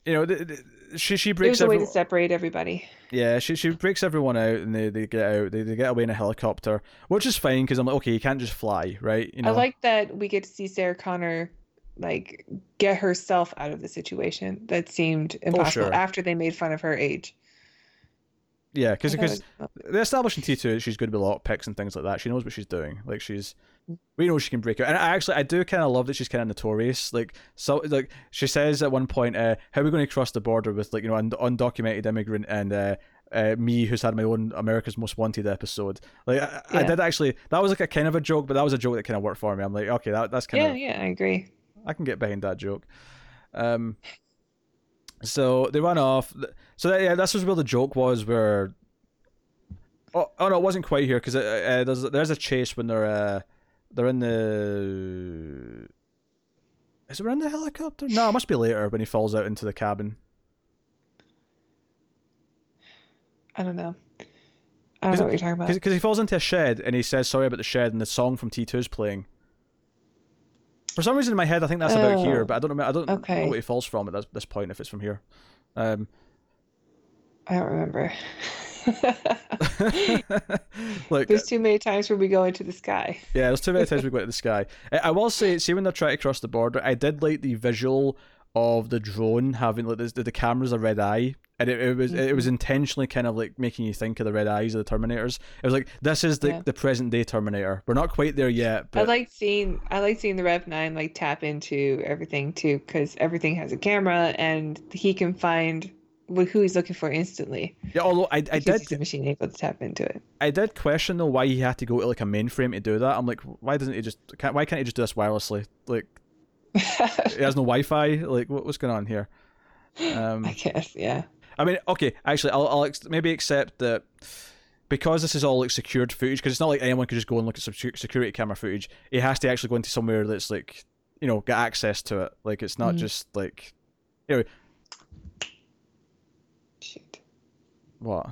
you know, th- th- she she breaks was a way to separate everybody. yeah, she she breaks everyone out and they, they get out. They, they get away in a helicopter, which is fine because I'm like, okay, you can't just fly, right? You know, I like that we get to see Sarah Connor like get herself out of the situation that seemed impossible sure. after they made fun of her age. yeah, because because it was- they established in T two she's going to be lockpicks and things like that. She knows what she's doing. Like she's, we know she can break out. And I actually, I do kind of love that she's kind of notorious. Like so, like she says at one point, uh, "How are we going to cross the border with like you know an undocumented immigrant and uh, uh, me who's had my own America's Most Wanted episode?" Like I, I did actually. That was like a kind of a joke, but that was a joke that kind of worked for me. I'm like, okay, that that's kind yeah, of yeah, yeah, I agree. I can get behind that joke. Um, so they run off. So that, yeah, that's just where the joke was. Where oh, oh no, it wasn't quite here because uh, uh, there's there's a chase when they're uh, they're in the. Is it in the helicopter? No, it must be later when he falls out into the cabin. I don't know. I don't know what you're talking about. Because he falls into a shed and he says sorry about the shed and the song from T 2 is playing. For some reason in my head, I think that's about here, but I don't know. I don't okay. know what he falls from at this, this point. If it's from here, um, I don't remember. <laughs> <laughs> like There's too many times where we go into the sky. yeah, there's too many times we go into the sky. <laughs> I, I will say, see when they're trying to cross the border, I did like the visual of the drone having like the, the camera's a red eye, and it, it was it was mm-hmm. intentionally kind of like making you think of the red eyes of the Terminators. It was like this is the, Yeah. the present day Terminator. We're not quite there yet, but I like seeing I like seeing the Rev Nine like tap into everything too, because everything has a camera and he can find who he's looking for instantly. yeah. Although I I did a machine able to tap into it. I did question though why he had to go to like a mainframe to do that. I'm like, why doesn't he just can't, why can't he just do this wirelessly? Like <laughs> he has no Wi-Fi. Like what, what's going on here? Um, I guess, yeah. I mean, okay, actually, I'll, I'll ex- maybe accept that because this is all like secured footage, because it's not like anyone could just go and look at some security camera footage. He has to actually go into somewhere that's like, you know, get access to it. Like it's not Mhm. just like, you know, Shoot. What?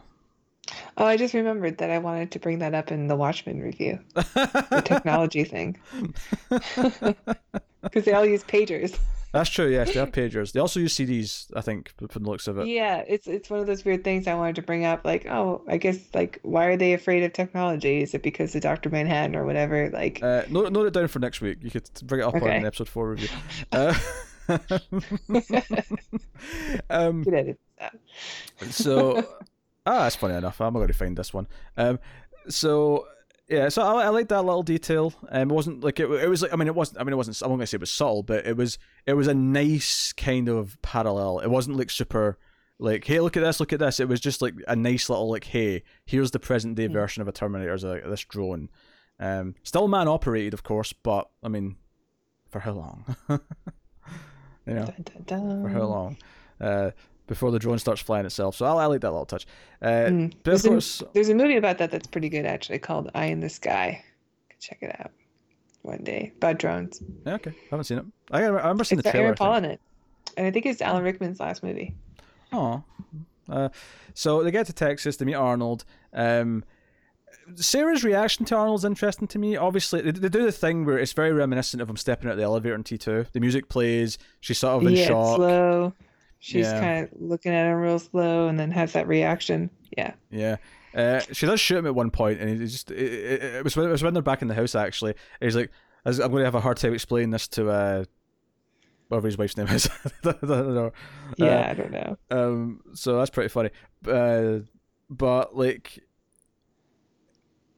Oh, I just remembered that I wanted to bring that up in the Watchmen review, the technology <laughs> thing, <laughs> because they all use pagers. That's true. Yes, they have pagers. They also use CDs. I think from the looks of it. Yeah, it's it's one of those weird things I wanted to bring up. Like, oh, I guess like why are they afraid of technology? Is it because of Doctor Manhattan or whatever? Like, Uh, note, note it down for next week. You could bring it up Okay. on episode four review. <laughs> Uh, um, good edit so ah, that's funny enough. I'm going to find this one. Um, so yeah, so I, I like that little detail. Um, it wasn't like it, it was like I mean it wasn't I mean it wasn't I'm not to say it was subtle, but it was it was a nice kind of parallel. It wasn't like super like hey look at this look at this. It was just like a nice little like hey here's the present day Mm. version of a Terminator as a, this drone. Um, still man operated of course, but I mean for how long? <laughs> you know Dun, dun, dun. for how long? Uh, before the drone starts flying itself. So I, I like that little touch. Uh, Mm. But of There's a- There's a movie about that that's pretty good actually called Eye in the Sky. Check it out one day about drones. yeah, okay, I haven't seen it. I, I remember seeing It's the trailer. Aaron Paul in it, and I think it's Alan Rickman's last movie. Oh. Uh, so they get to Texas, to meet Arnold. Um, Sarah's reaction to Arnold's interesting to me. Obviously, they, they do the thing where it's very reminiscent of him stepping out of the elevator in T2. The music plays, she's sort of in yeah, shock. slow. She's Yeah. kind of looking at him real slow, and then has that reaction. Yeah. Yeah. Uh, she does shoot him at one point, and he just it, it, it was when it was when they're back in the house actually. He's like, "I'm going to have a hard time explaining this to uh, whatever his wife's name is." <laughs> I don't know. Yeah, I don't know. Um, so that's pretty funny. Uh, but like,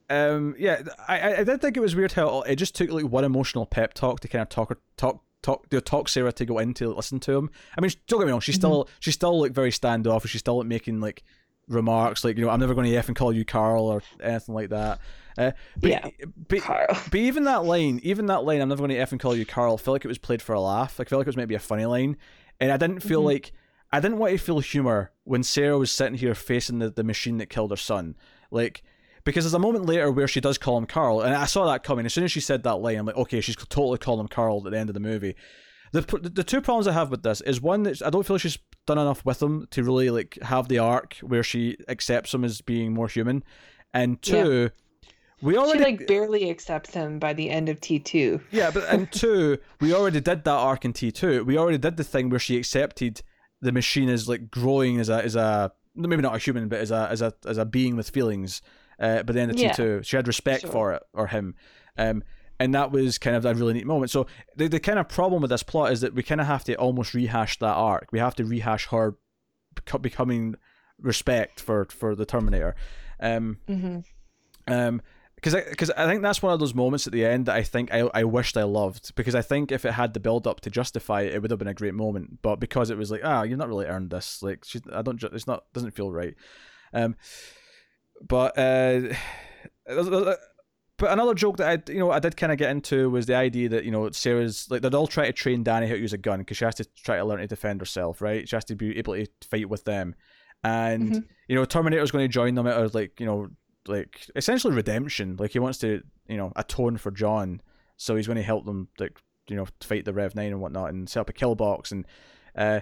um, yeah, I I- I did think it was weird how it just took like one emotional pep talk to kind of talk her talk talk to talk Sarah to go in to listen to him. I mean, don't get me wrong, she's still she's still like very standoffish. She's still like making like remarks like you know I'm never going to effing call you Carl or anything like that. Uh, but, Yeah, but, Carl. but even that line, even that line, I'm never going to effing call you Carl. I feel like it was played for a laugh. Like, I feel like it was maybe a funny line, and I didn't feel Mhm. like I didn't want to feel humor when Sarah was sitting here facing the, the machine that killed her son. Like, because there's a moment later where she does call him Carl, and I saw that coming. As soon as she said that line, I'm like, okay, she's totally calling him Carl at the end of the movie. The, the two problems I have with this is one that I don't feel she's done enough with him to really like have the arc where she accepts him as being more human, and two, we already She like barely accepts him by the end of T two. yeah, but and <laughs> two, we already did that arc in T two. We already did the thing where she accepted the machine as like growing as a as a maybe not a human, but as a as a as a being with feelings. Uh, but then the Yeah. two, she had respect Sure. for it or him, um, and that was kind of a really neat moment. So the the kind of problem with this plot is that we kind of have to almost rehash that arc. We have to rehash her beco- becoming respect for for the Terminator. Um, Mm-hmm. um, because I, cause I think that's one of those moments at the end that I think I, I wished I loved because I think if it had the build up to justify it, it would have been a great moment. But because it was like, ah, you've not really earned this. Like, she, I don't, it's not, doesn't feel right. Um, but <sighs> uh, but another joke that I, you know, I did kind of get into was the idea that you know Sarah's like they'd all try to train Dani how to use a gun because she has to try to learn to defend herself, right? She has to be able to fight with them, and Mhm. you know Terminator's going to join them at a, like you know like essentially redemption. Like he wants to you know atone for John, so he's going to help them like you know fight the Rev Nine and whatnot and set up a kill box and. uh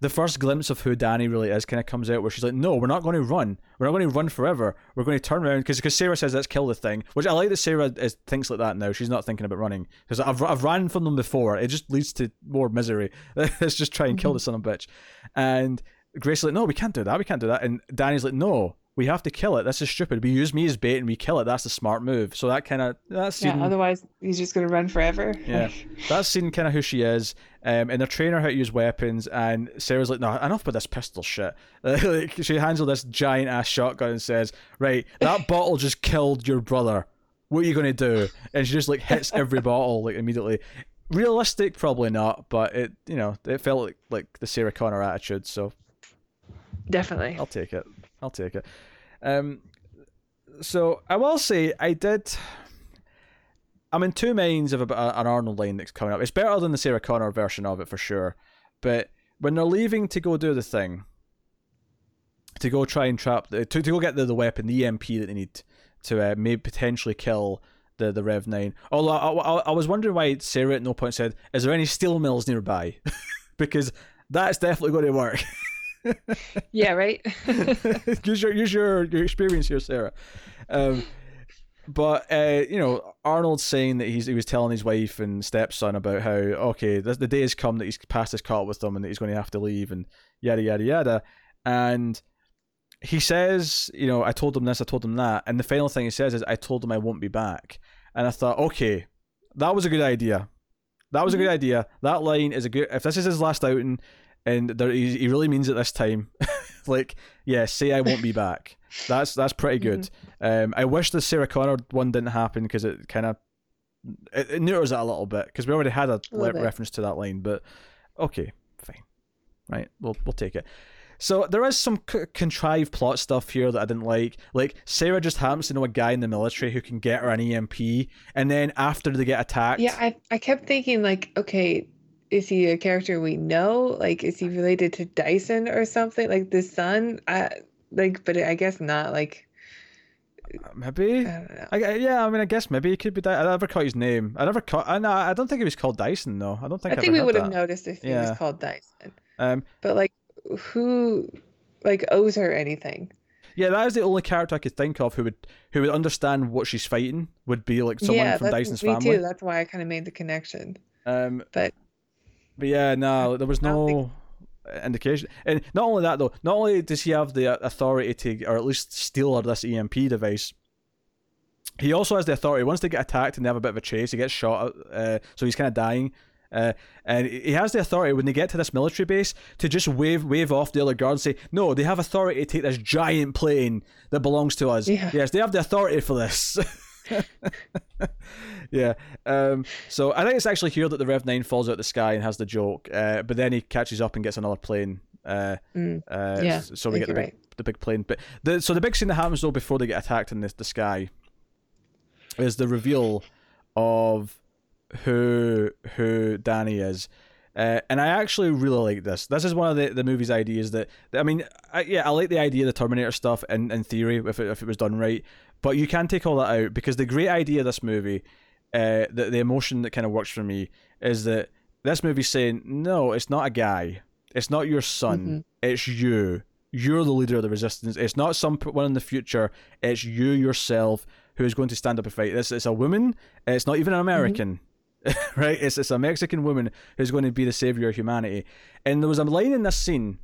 the first glimpse of who Dani really is kind of comes out where she's like, "No, we're not going to run. We're not going to run forever. We're going to turn around because Sarah says let's kill the thing." Which I like that Sarah is, thinks like that now. She's not thinking about running because I've I've ran from them before. It just leads to more misery. <laughs> let's just try and kill mm-hmm. the son of a bitch. And Grace is like, "No, we can't do that. We can't do that." And Dani's like, "No, we have to kill it. This is stupid. We use me as bait and we kill it. That's the smart move." So that kind of that's Yeah. Otherwise, he's just gonna run forever. Yeah. <laughs> that's seen kind of who she is. Um, and they're training her how to use weapons. And Sarah's like, no, enough with this pistol shit. <laughs> like, she hands her this giant ass shotgun and says, right, that <laughs> bottle just killed your brother. What are you going to do? And she just like hits every bottle like immediately. Realistic, probably not, but it, you know, it felt like, like the Sarah Connor attitude. So Definitely. I'll take it. I'll take it. Um, so I will say I did. I'm in two minds of about an Arnold line that's coming up. It's better than the Sarah Connor version of it for sure. But when they're leaving to go do the thing, to go try and trap, the, to, to go get the, the weapon, the EMP that they need to uh, maybe potentially kill the, the Rev 9. Although I, I, I was wondering why Sarah at no point said, Is there any steel mills nearby? <laughs> because that's definitely going to work. <laughs> Yeah. Right. <laughs> use your use your your experience here, Sarah. Um, but uh, you know, Arnold's saying that he's he was telling his wife and stepson about how okay, the, the day has come that he's passed his cut with them and that he's going to have to leave and yada yada yada, and he says, you know, I told him this, I told him that, and the final thing he says is, I told him I won't be back, and I thought, okay, that was a good idea. That was a good idea. That line is a good. If this is his last outing, and there, he, he really means it this time, <laughs> like, yeah, say I won't be back. That's that's pretty good. Um, I wish the Sarah Connor one didn't happen because it kind of it, it neuters it a little bit because we already had a, little le- reference to that line. But okay, fine, right? We'll we'll take it. So there is some c- contrived plot stuff here that I didn't like. Like Sarah just happens to know a guy in the military who can get her an EMP, and then after they get attacked, Yeah. I I kept thinking like, okay, is he a character we know? Like, is he related to Dyson or something? Like the son? I like, but I guess not. Like, maybe. I don't know. I, yeah, I mean, I guess maybe he could be. Dy- I never caught his name. I never caught. I no, I don't think he was called Dyson though. I don't think. I I think we would have noticed if he Yeah. was called Dyson. Um, But like, who like owes her anything? yeah, that is the only character I could think of who would who would understand what she's fighting. Would be like someone yeah, from Dyson's me family. too. That's why I kind of made the connection. Um, But but yeah, no, there was no indication. And not only that though, not only does he have the authority to, or at least steal this EMP device. He also has the authority. Once they get attacked and they have a bit of a chase, he gets shot. Uh, so he's kind of dying. Uh, and he has the authority when they get to this military base to just wave wave off the other guards and say, "No, they have authority to take this giant plane that belongs to us. Yeah. Yes, they have the authority for this." <laughs> <laughs> yeah. Um, so I think it's actually here that the Rev Nine falls out of the sky and has the joke. Uh, but then he catches up and gets another plane. Uh, Mm. uh, Yeah, so we get the big, the big plane. But the so the big scene that happens though before they get attacked in the, the sky is the reveal of who who Dani is. Uh, and I actually really like this. This is one of the, the movie's ideas that, I mean, I, yeah, I like the idea of the Terminator stuff in, in theory if it, if it was done right, but you can take all that out because the great idea of this movie, uh, the, the emotion that kind of works for me is that this movie's saying, no, it's not a guy. It's not your son. It's you. You're the leader of the resistance. It's not someone in the future. It's you yourself who is going to stand up and fight. This it's a woman. It's not even an American, <laughs> right? It's it's a Mexican woman who's going to be the savior of humanity. And there was a line in this scene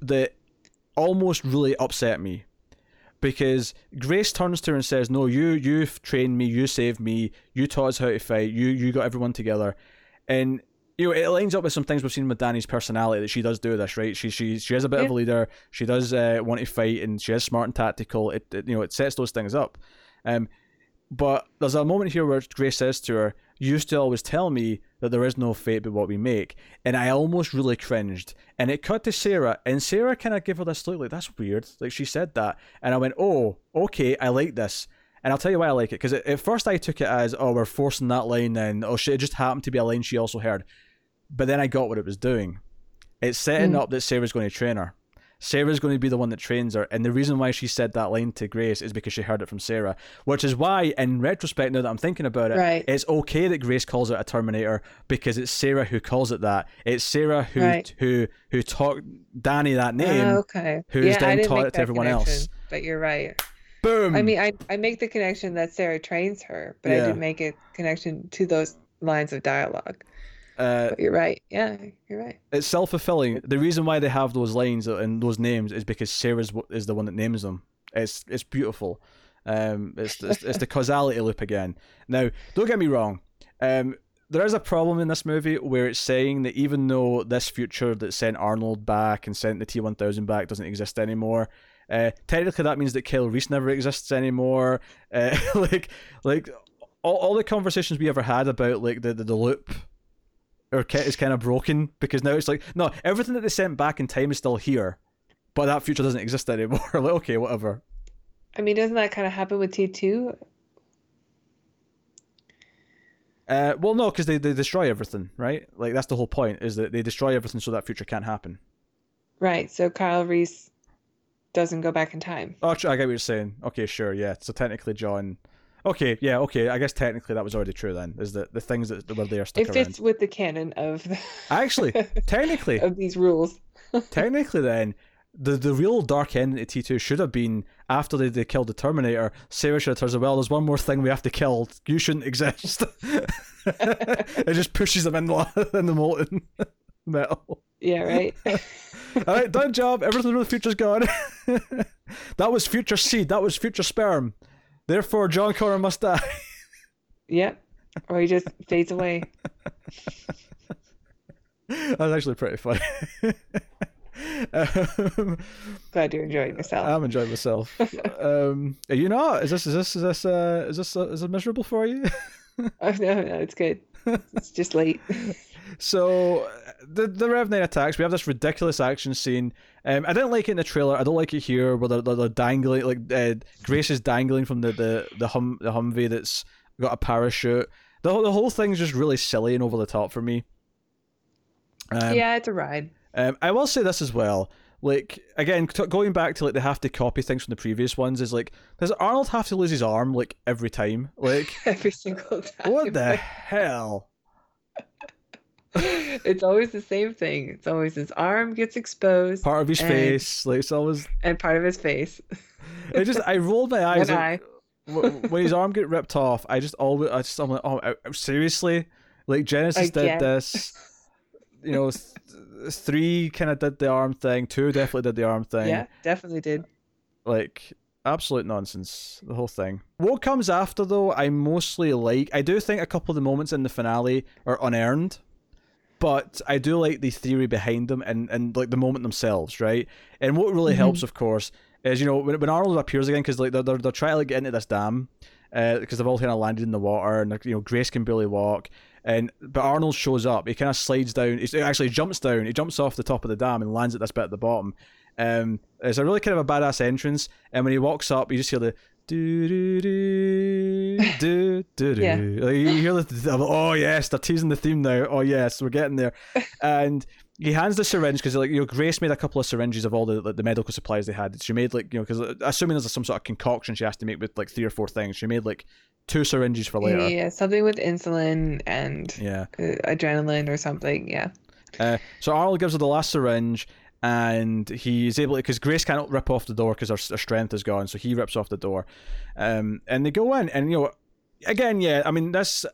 that almost really upset me because Grace turns to her and says, "No, you you've trained me. You saved me. You taught us how to fight. You you got everyone together." And you know, it lines up with some things we've seen with Dani's personality that she does do this, right? She she she is a bit of a leader. She does uh, want to fight, and she is smart and tactical. It, it you know it sets those things up. Um, but there's a moment here where Grace says to her, "You used to always tell me that there is no fate but what we make," and I almost really cringed. And it cut to Sarah, and Sarah kind of gave her this look like that's weird. Like she said that, and I went, "Oh, okay, I like this." And I'll tell you why I like it because at first I took it as, "Oh, we're forcing that line," and oh shit, it just happened to be a line she also heard. But then I got what it was doing. It's setting Mm. up that Sarah's going to train her. Sarah's going to be the one that trains her, and the reason why she said that line to Grace is because she heard it from Sarah, which is why, in retrospect, now that I'm thinking about it, Right. it's okay that Grace calls it a Terminator because it's Sarah who calls it that. It's Sarah who Right. who who taught Dani that oh, name. Oh, okay. who's yeah, then taught it to everyone else. But you're right. Boom. I mean, I, I make the connection that Sarah trains her, but I didn't make a connection to those lines of dialogue. Uh, But you're right. Yeah, you're right. it's self fulfilling. The reason why they have those lines and those names is because Sarah's is the one that names them. It's it's beautiful. Um, it's it's, it's the <laughs> causality loop again. Now, don't get me wrong. Um, there is a problem in this movie where it's saying that even though this future that sent Arnold back and sent the T one thousand back doesn't exist anymore, uh, technically that means that Kyle Reese never exists anymore. Uh, <laughs> like like all, all the conversations we ever had about like the the, the loop or ki- is kind of broken because now it's like no everything that they sent back in time is still here but that future doesn't exist anymore <laughs> like okay whatever I mean, doesn't that kind of happen with T2? uh well no because they, they destroy everything right like that's the whole point is that they destroy everything so that future can't happen Right. So Kyle Reese doesn't go back in time. oh i get what you're saying okay sure yeah so technically john okay yeah okay i guess technically that was already true then is that the things that were there stuck It around fits with the canon of <laughs> actually technically of these rules. <laughs> technically then the the real dark end to T2 should have been after they, they killed the Terminator, Sarah should have told her, well, there's one more thing we have to kill. You shouldn't exist. <laughs> it just pushes them in the, in the molten metal. Yeah, right. All right, done job. Everything from the future's gone. that was future seed. That was future sperm. Therefore, John Connor must die. <laughs> yep. Or he just fades away. <laughs> That's actually pretty funny. <laughs> um, Glad you're enjoying yourself. I'm enjoying myself. Um, are you not? Is this is this is this uh, is this uh, is it miserable for you? oh no, no, it's good. It's just late. So the the Rev Nine attacks. We have this ridiculous action scene. Um, I didn't like it in the trailer. I don't like it here where they're, they're, they're dangling like uh, Grace is dangling from the the the hum the Humvee that's got a parachute. The whole- the whole thing's just really silly and over the top for me. Um, yeah, it's a ride. Um, I will say this as well. Like again, t- going back to like they have to copy things from the previous ones is like does Arnold have to lose his arm like every time? Like <laughs> Every single time. what the hell? <laughs> it's always the same thing. It's always his arm gets exposed Part of his And- face, like it's always. and part of his face. It just I rolled my <laughs> eyes One like, when his arm get ripped off. I just always I just I'm like oh seriously, like Genisys did this. You know, th- three kind of did the arm thing. Two definitely did the arm thing. Yeah, definitely did. like absolute nonsense the whole thing what comes after though i mostly like i do think a couple of the moments in the finale are unearned but i do like the theory behind them and and like the moment themselves right and what really Mhm. helps of course is you know when, when arnold appears again because like they're, they're, they're trying to like, get into this dam because they've all kind of landed in the water and you know grace can barely walk And but Arnold shows up. He kind of slides down. He actually jumps down. He jumps off the top of the dam and lands at this bit at the bottom. Um, it's a really kind of a badass entrance. And when he walks up, you just hear the do do do do do do. Yeah. Like, you hear the oh yes, they're teasing the theme now. Oh yes, we're getting there. <laughs> And he hands the syringe because like you know Grace made a couple of syringes of all the like, the medical supplies they had. She made like you know because assuming there's some sort of concoction she has to make with like three or four things. She made like two syringes for later. Yeah, something with insulin and Yeah. uh, adrenaline or something. Yeah. Uh, so Arnold gives her the last syringe, and he's able to because Grace can't rip off the door because her, her strength is gone. So he rips off the door, um, and they go in, and you know, again, yeah, I mean this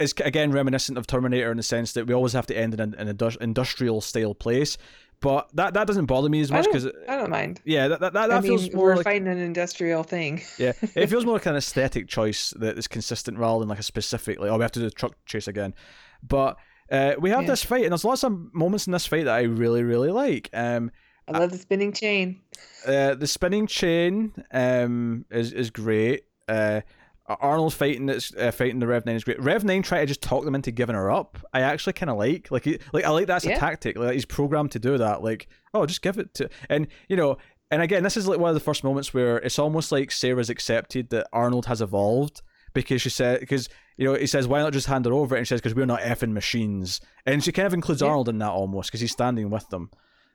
is again reminiscent of Terminator in the sense that we always have to end in an, an industrial style place, but that that doesn't bother me as much because I don't mind. yeah, that that, that, I that feels mean, more we're like fighting an industrial thing. yeah, <laughs> it feels more like an aesthetic choice that is consistent rather than like a specific like oh we have to do the truck chase again, but. Uh, we have Yeah. this fight, and there's lots of moments in this fight that I really, really like. Um, I love the spinning chain. uh, the spinning chain um, is is great. Uh, Arnold fighting that's uh, fighting the Rev Nine is great. Rev Nine try to just talk them into giving her up. I actually kind of like like he, like I like that's a tactic. Like he's programmed to do that. Like oh, just give it to and you know. And again, this is like one of the first moments where it's almost like Sarah's accepted that Arnold has evolved because she said because you know he says why not just hand her over and she says because we're not effing machines and she kind of includes Yeah. Arnold in that almost because he's standing with them.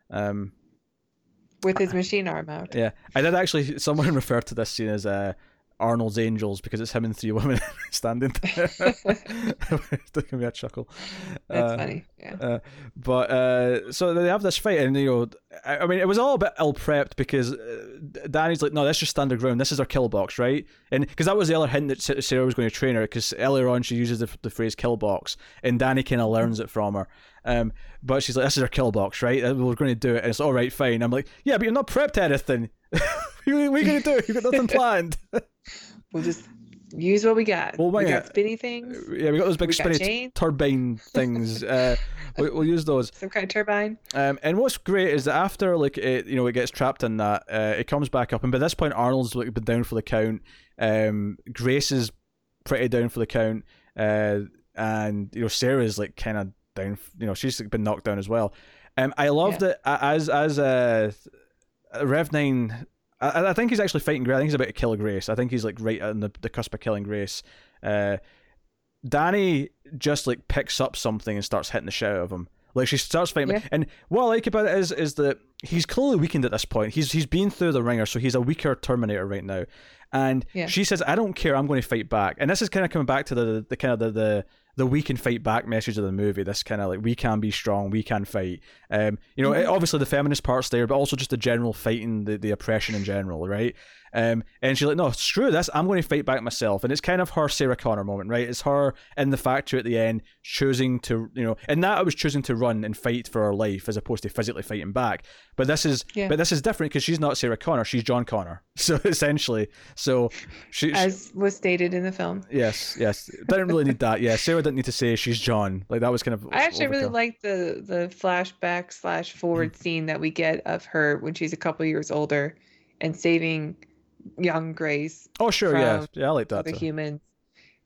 Um, with his machine arm out. yeah, I did actually. <laughs> Someone <laughs> referred to this scene as uh, Arnold's Angels because it's him and three women <laughs> standing there. <laughs> That can be a chuckle. That's Uh, funny. Yeah. uh, but uh, so they have this fight, and you know, I, I mean, it was all a bit ill prepped because uh, Dani's like, "No, let's just stand our ground. This is our kill box, right?" And because that was the other hint that Sarah was going to train her, because earlier on she uses the, the phrase "kill box," and Dani kind of learns it from her. Um, but she's like, "This is our kill box, right? We're going to do it." And it's all right, fine. I'm like, "Yeah, but you're not prepped to anything. what are you going to do? You've got nothing <laughs> planned." We'll just use what we got. Well, we got spinny things, yeah, we got those big spinny t- turbine things. <laughs> Uh, we, we'll use those. some kind of turbine. Um, and what's great is that after like it, you know, it gets trapped in that, uh, it comes back up, and by this point, Arnold's like been down for the count. Um, Grace is pretty down for the count, uh, and you know, Sarah's like kind of down. You know, she's like, been knocked down as well. Um, I love that as as uh, Rev Nine. I, I think he's actually fighting Grace. I think he's about to kill Grace. I think he's like right on the, the cusp of killing Grace. Uh, Dani just like picks up something and starts hitting the shit out of him. Like she starts fighting, Yeah. and what I like about it is is that he's clearly weakened at this point. He's he's been through the wringer, so he's a weaker Terminator right now. And Yeah. she says, "I don't care. I'm going to fight back." And this is kind of coming back to the the kind of the the the we can fight back message of the movie. This kind of like we can be strong, we can fight. Um, you know, Mhm. obviously the feminist parts there, but also just the general fighting the the oppression in general, right? Um, and she's like, no, screw this. I'm going to fight back myself. And it's kind of her Sarah Connor moment, right? It's her in the factory at the end choosing to, you know, and that I was choosing to run and fight for her life as opposed to physically fighting back. But this is, Yeah. but this is different because she's not Sarah Connor. She's John Connor. <laughs> So essentially, so she, As was stated in the film. yes, yes, didn't really need that. Yeah, Sarah didn't need to say she's John. Like that was kind of. I actually really overkill. like the the flashback slash forward Mm-hmm. scene that we get of her when she's a couple years older and saving young Grace Oh sure, yeah, yeah, I like that. the too. humans.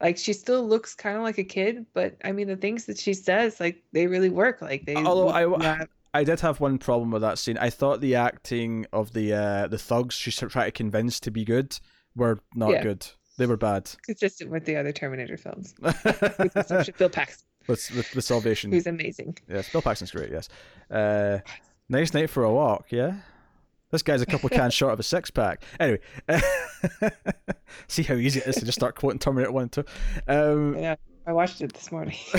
Like she still looks kind of like a kid, but I mean the things that she says, like they really work. Like they. Although I- not- I did have one problem with that scene. I thought the acting of the uh, the thugs she's trying to convince to be good were not Yeah. good. They were bad. <laughs> consistent with the other Terminator films. <laughs> With with, Bill Paxton, with, with Salvation. who's amazing. Yes, Bill Paxton's great. Yes. Uh, nice night for a walk. Yeah. This guy's a couple cans short of a six pack. Anyway, <laughs> see how easy it is to just start quoting Terminator One and Two. Um, Yeah, I watched it this morning. <laughs>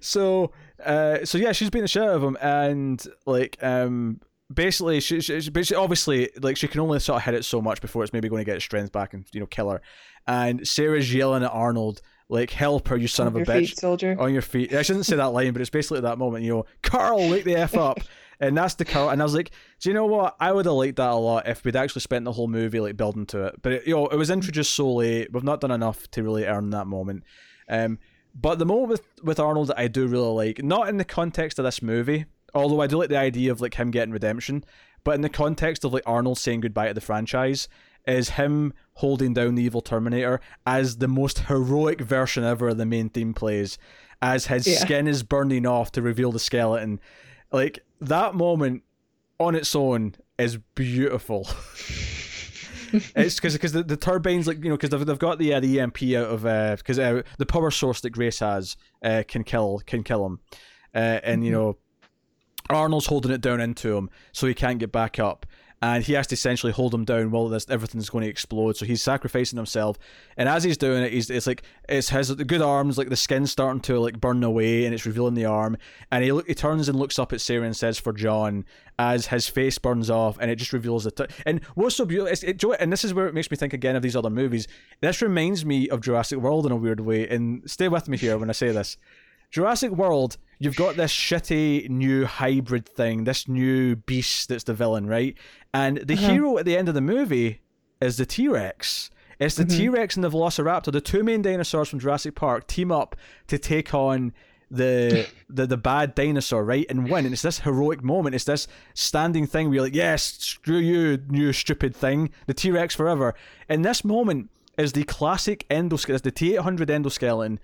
so uh so yeah she's beating the shit out of him and like um basically she, she, she basically obviously like she can only sort of hit it so much before it's maybe going to get its strength back and you know kill her and sarah's yelling at arnold like help her you son On of a your bitch feet, soldier. on your feet i shouldn't say that line but it's basically at that moment you know carl wake the f up <laughs> and that's the carl and i was like do you know what i would have liked that a lot if we'd actually spent the whole movie like building to it but it, you know it was introduced so late we've not done enough to really earn that moment um but the moment with, with Arnold that I do really like, not in the context of this movie, although I do like the idea of like him getting redemption, but in the context of like Arnold saying goodbye to the franchise, is him holding down the evil Terminator as the most heroic version ever the main theme plays, as his Yeah. skin is burning off to reveal the skeleton. Like that moment on its own is beautiful. <laughs> it's because because the, the turbines like you know because they've, they've got the uh, the EMP out of because uh, the power source that Grace has uh, can kill can kill him, uh, and you Mhm. know Arnold's holding it down into him so he can't get back up. And he has to essentially hold him down while this everything's going to explode. So he's sacrificing himself, and as he's doing it, he's it's like it's his the good arms, like the skin's starting to like burn away, and it's revealing the arm. And he he turns and looks up at Sarah and says for John as his face burns off, and it just reveals the. T- and what's so beautiful, it's, it, and this is where it makes me think again of these other movies. This reminds me of Jurassic World in a weird way. And stay with me here when I say this. Jurassic World, you've got this shitty new hybrid thing, this new beast that's the villain, right? And the Uh-huh. hero at the end of the movie is the T Rex. It's the Mhm. T Rex and the Velociraptor, the two main dinosaurs from Jurassic Park, team up to take on the <laughs> the the bad dinosaur, right, and win. And it's this heroic moment. It's this standing thing where you're like, yes, screw you, you stupid thing, the T Rex forever. And this moment is the classic endoskeleton, the T eight hundred endoskeleton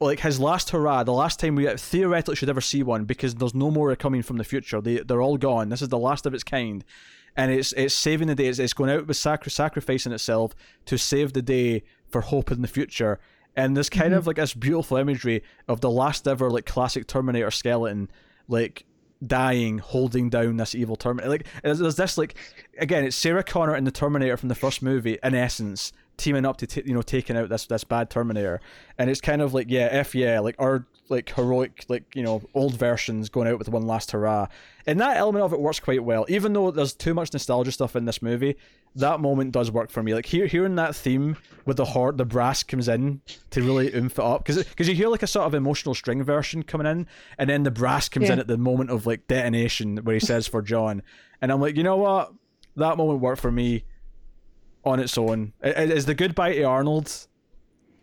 like his last hurrah, the last time we theoretically should ever see one because there's no more coming from the future. They they're all gone. This is the last of its kind, and it's it's saving the day. It's, it's going out with sacri- sacrificing itself to save the day for hope in the future. And there's kind of mm-hmm. like this beautiful imagery of the last ever like classic Terminator skeleton, like dying, holding down this evil Terminator. Like there's this like again, it's Sarah Connor and the Terminator from the first movie in essence teaming up to t- you know taking out this this bad Terminator, and it's kind of like yeah, f yeah, like our like heroic like you know old versions going out with one last hurrah, and that element of it works quite well. Even though there's too much nostalgia stuff in this movie, that moment does work for me. Like hear, hearing that theme with the heart, the brass comes in to really oomph it up. Because because you hear like a sort of emotional string version coming in, and then the brass comes in at the moment of like detonation where he says for John, and I'm like, you know what, that moment worked for me on its own. Is the goodbye to Arnold?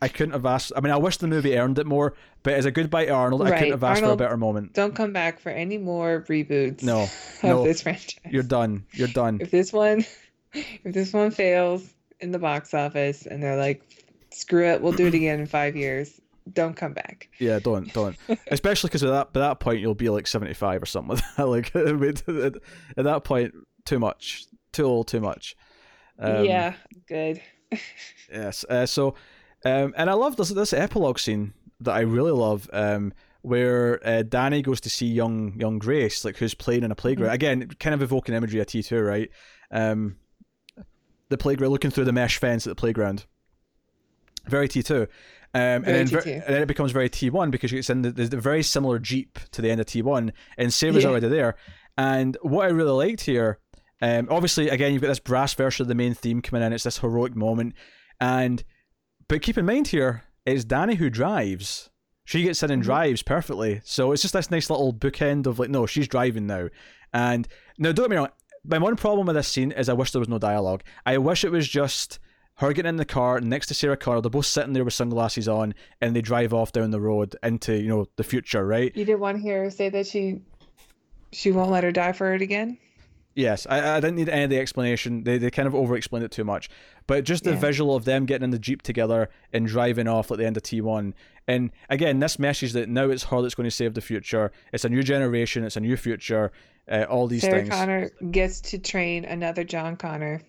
I couldn't have asked. I mean, I wish the movie earned it more, but as a goodbye to Arnold, I couldn't have asked Arnold- for a better moment. Don't come back for any more reboots No, <laughs> of no. this franchise. You're done. You're done. if this one <laughs> if this one fails in the box office and they're like screw it we'll do it again in five years don't come back Yeah, don't, don't. <laughs> Especially because at that by that point you'll be like seventy five or something. like I mean, at, at that point, too much, too old, too much. Um, yeah good <laughs> Yes. Uh, so, um, and I love this this epilogue scene that I really love, um, where uh, Dani goes to see young young Grace, like who's playing in a playground. Again, kind of evoking imagery of T two, right? Um, the playground, looking through the mesh fence at the playground. Very T two. Um, and, then, ver- and then it becomes very T one because it's in the, the, very similar Jeep to the end of T one, and Sarah's Yeah. already there. And what I really liked here, um, obviously, again, you've got this brass version of the main theme coming in. It's this heroic moment, and but keep in mind here, it's Dani who drives. She gets in and Mhm. drives perfectly. So it's just this nice little bookend of like, no, she's driving now. And now, don't get me wrong. My one problem with this scene is I wish there was no dialogue. I wish it was just her getting in the car next to Sarah Connor. They're both sitting there with sunglasses on, and they drive off down the road into you know the future, right? you didn't want to hear her say that she she won't let her die for it again Yes, I, I didn't need any of the explanation. They they kind of over explained it too much. But just the Yeah. visual of them getting in the Jeep together and driving off at the end of T1. And again, this message that now it's her that's going to save the future. It's a new generation, it's a new future, uh, all these sarah things. connor gets to train another john connor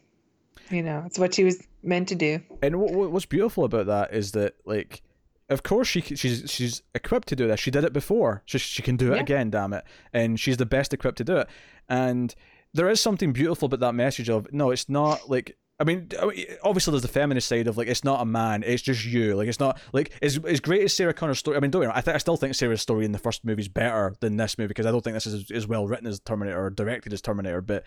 you know it's what she was meant to do And what, what- what's beautiful about that is that, like, of course she she's she's equipped to do this. She did it before, so she can do it Yeah. again. Damn it! And she's the best equipped to do it. And there is something beautiful about that message of no, it's not like. I mean, obviously there's the feminist side of like it's not a man, it's just you. Like it's not like as as great as Sarah Connor's story. I mean, don't me wrong, I think I still think Sarah's story in the first movie is better than this movie because I don't think this is as, as well written as Terminator or directed as Terminator. But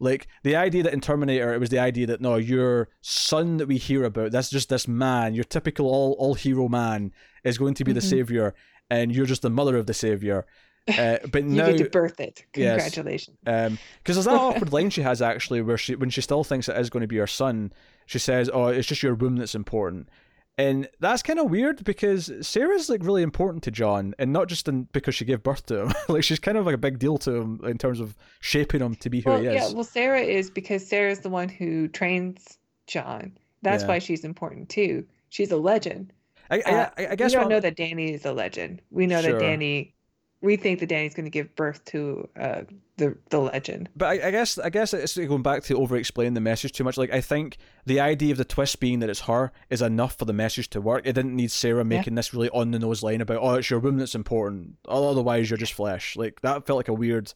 like the idea that in Terminator, it was the idea that no, your son that we hear about, that's just this man, your typical all all hero man, is going to be the Mhm. savior, and you're just the mother of the savior. Uh, but you now, get to birth it Yes. congratulations um, because there's that awkward line she has actually, where she when she still thinks it is going to be her son, she says, "Oh, it's just your womb that's important." And that's kind of weird because Sarah's like really important to John, and not just in, because she gave birth to him. <laughs> like she's kind of like a big deal to him in terms of shaping him to be who well he is. yeah well sarah is because sarah's the one who trains john That's Yeah. why she's important too. She's a legend. I, I, Uh, I, I guess we don't know that Dani is a legend. We know Sure. that Dani. We think that Dani's going to give birth to uh, the the legend. But I, I guess I guess it's going back to over explain the message too much. Like I think the idea of the twist being that it's her is enough for the message to work. It didn't need Sarah making this really on the nose line about oh it's your womb that's important. Otherwise you're just flesh. Like that felt like a weird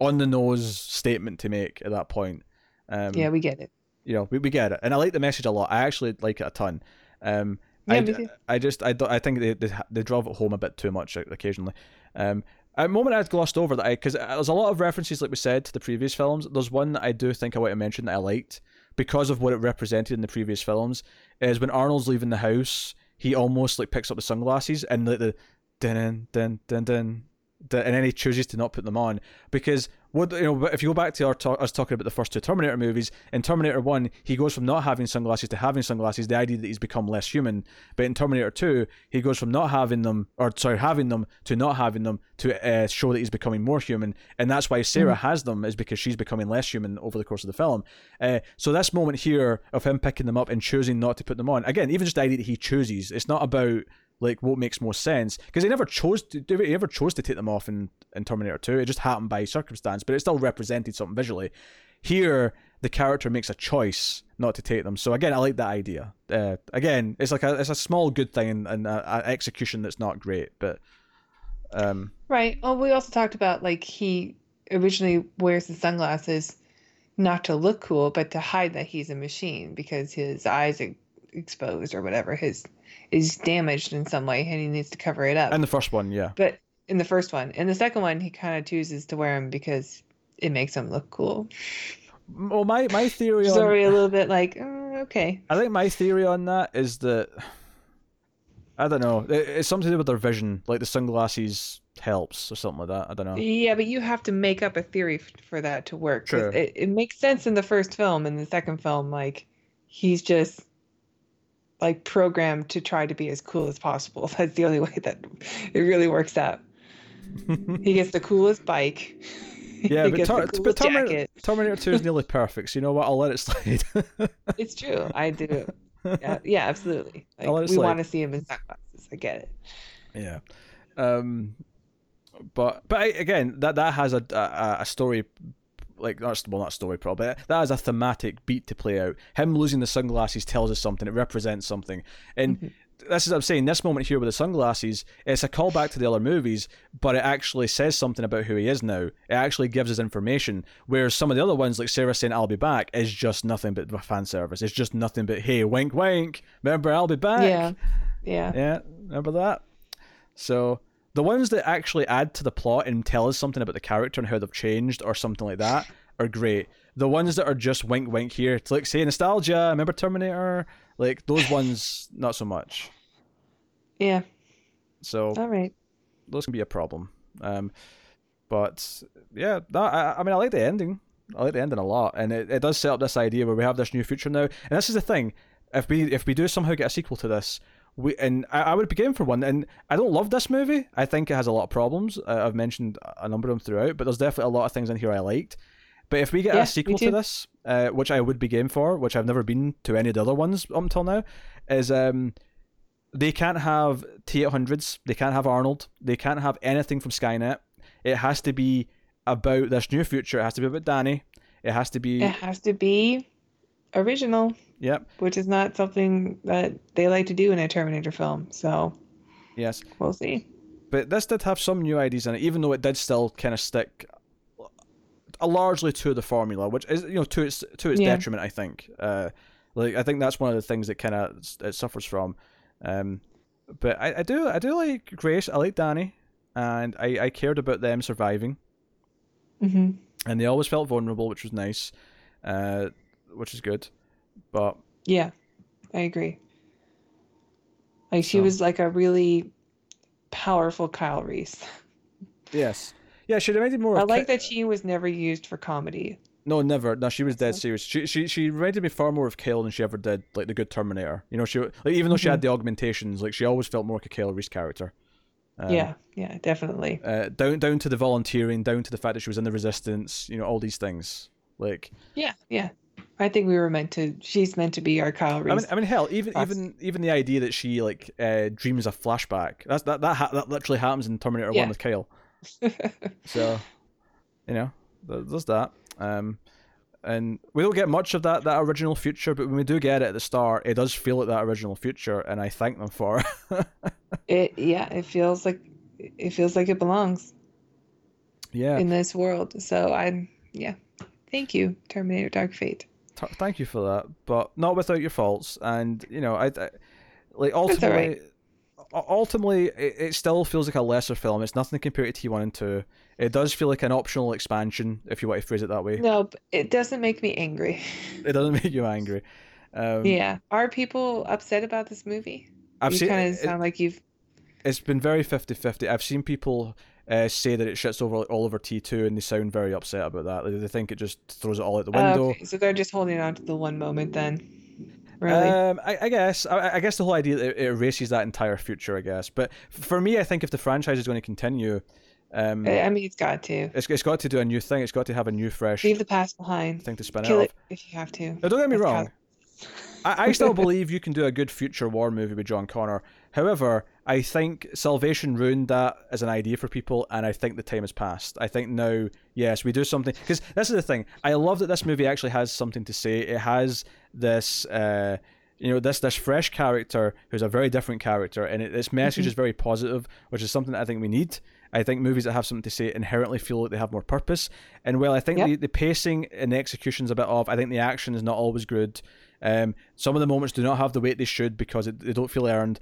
on the nose statement to make at that point. Um, yeah, we get it. you know we, we get it, and I like the message a lot. I actually like it a ton. Um, Yeah, I, me too. I just I, I think they, they they drove it home a bit too much occasionally. Um, a moment I'd glossed over that because there's a lot of references like we said to the previous films. There's one that I do think I want to mention that I liked because of what it represented in the previous films. Is when Arnold's leaving the house, he almost like picks up the sunglasses and like the dun dun dun dun. dun and then he chooses to not put them on because what you know if you go back to our talk, us talking about the first two Terminator movies in Terminator One he goes from not having sunglasses to having sunglasses the idea that he's become less human. But in Terminator Two he goes from not having them or sorry having them to not having them to uh, show that he's becoming more human. And that's why Sarah has them is because she's becoming less human over the course of the film. Uh, so this moment here of him picking them up and choosing not to put them on again even just the idea that he chooses it's not about like what makes most sense because he never chose to do he ever chose to take them off in, in Terminator 2 it just happened by circumstance but it still represented something visually here the character makes a choice not to take them so again I like that idea uh, again it's like a it's a small good thing and, and a, a execution that's not great but um Right. Well, we also talked about like he originally wears the sunglasses not to look cool, but to hide that he's a machine because his eyes are exposed or whatever. His is damaged in some way and he needs to cover it up. and the first one yeah But in the first one, in the second one, he kind of chooses to wear them because it makes him look cool. well my my theory on Sorry, a little bit like, uh, okay. I think my theory on that is that I don't know. It's something to do with their vision, like the sunglasses helps or something like that. I don't know. Yeah, but you have to make up a theory f- for that to work. True. It, it makes sense in the first film. In the second film, like he's just like programmed to try to be as cool as possible. <laughs> That's the only way that it really works out. <laughs> He gets the coolest bike. <laughs> yeah, but, the but Terminator. Terminator Two is nearly perfect. So you know what? I'll let it slide. It's true. I do. Yeah, yeah absolutely. Like, we want to see him in sunglasses. I get it. yeah. Um, but but again, that that has a a, a story. Like not well, not story, probably. But that has a thematic beat to play out. Him losing the sunglasses tells us something. It represents something, and Mhm. this is what I'm saying. This moment here with the sunglasses, it's a callback to the other movies, but it actually says something about who he is now. It actually gives us information. Whereas some of the other ones, like Sarah saying "I'll be back," is just nothing but fan service. It's just nothing but "Hey, wink, wink. Remember, I'll be back." Yeah. Yeah. Yeah, remember that? So the ones that actually add to the plot and tell us something about the character and how they've changed or something like that are great. The ones that are just wink wink here to like say nostalgia, remember Terminator? Like those ones not so much. Yeah. So All right. those can be a problem. Um but yeah, that, I, I mean I like the ending. I like the ending a lot. And it, it does set up this idea where we have this new future now. And this is the thing. If we if we do somehow get a sequel to this, we and I, I would be game for one. And I don't love this movie. I think it has a lot of problems. Uh, I've mentioned a number of them throughout, but there's definitely a lot of things in here I liked. But if we get Yeah, a sequel to this, uh, which I would be game for, which I've never been to any of the other ones up until now, is um, they can't have T eight hundreds. They can't have Arnold. They can't have anything from Skynet. It has to be about this new future. It has to be about Dani. It has to be It has to be original. yep, which is not something that they like to do in a Terminator film. So yes. we'll see. But this did have some new ideas in it, even though it did still kind of stick uh, largely to the formula, which is you know to its to its Yeah. detriment. I think. Uh, like I think that's one of the things that kind of it suffers from. Um, but I, I do I do like Grace. I like Dani, and I, I cared about them surviving. hmm and they always felt vulnerable, which was nice, uh, which is good. But Yeah, I agree. Like she So- was like a really powerful Kyle Reese. yes, yeah, she reminded more. I Of like Ki- that she was never used for comedy. No, never. No, she was dead serious. She she she reminded me far more of Kyle than she ever did like the good Terminator. You know, she like even though she had the augmentations, like she always felt more like a Kyle Reese character. Um, yeah, yeah, definitely. Uh, down down to the volunteering, down to the fact that she was in the resistance. You know, all these things. Like Yeah, yeah. I think we were meant to. She's meant to be our Kyle Reese. I mean, I mean, hell, even That's- even even the idea that she like uh, dreams a flashback. That's that that ha- that literally happens in Terminator Yeah. One with Kyle. <laughs> So, you know, th- there's that. Um, and we don't get much of that that original future, but when we do get it at the start, it does feel like that original future, and I thank them for. it. <laughs> it yeah, it feels like it feels like it belongs yeah, in this world. So I'm yeah. Thank you, Terminator Dark Fate. Th- thank you for that, but not without your faults. And you know, I, I like ultimately, right. ultimately, it, it still feels like a lesser film. It's nothing compared to T one and two. It does feel like an optional expansion, if you want to phrase it that way. No, it doesn't make me angry. It doesn't <laughs> make you angry. Um, Yeah. Are people upset about this movie? I've you seen kind of it, sound like you've it's been very 50-50. I've seen people uh, say that it shits over all over T two, and they sound very upset about that. Like, they think it just throws it all out the Oh, window. okay. So they're just holding on to the one moment then. Really? Um, I, I guess I, I guess the whole idea that it erases that entire future. I guess, but for me, I think if the franchise is going to continue, um, I I mean, it's got to. it's, it's got to do a new thing. It's got to have a new, fresh Leave the past behind. thing to spin Kill it it if you have to. Now, don't get me That's wrong. I, I still <laughs> believe you can do a good future war movie with John Connor. However, I think Salvation ruined that as an idea for people, and I think the time has passed. I think now, yes, we do something because this is the thing. I love that this movie actually has something to say. It has this. Uh, you know this this fresh character who's a very different character, and it, its message Mhm. is very positive, which is something that I think we need. I think movies that have something to say inherently feel like they have more purpose. And while I think Yep. the, the pacing and the execution's a bit off, I think the action is not always good. Um, some of the moments do not have the weight they should because it, they don't feel earned.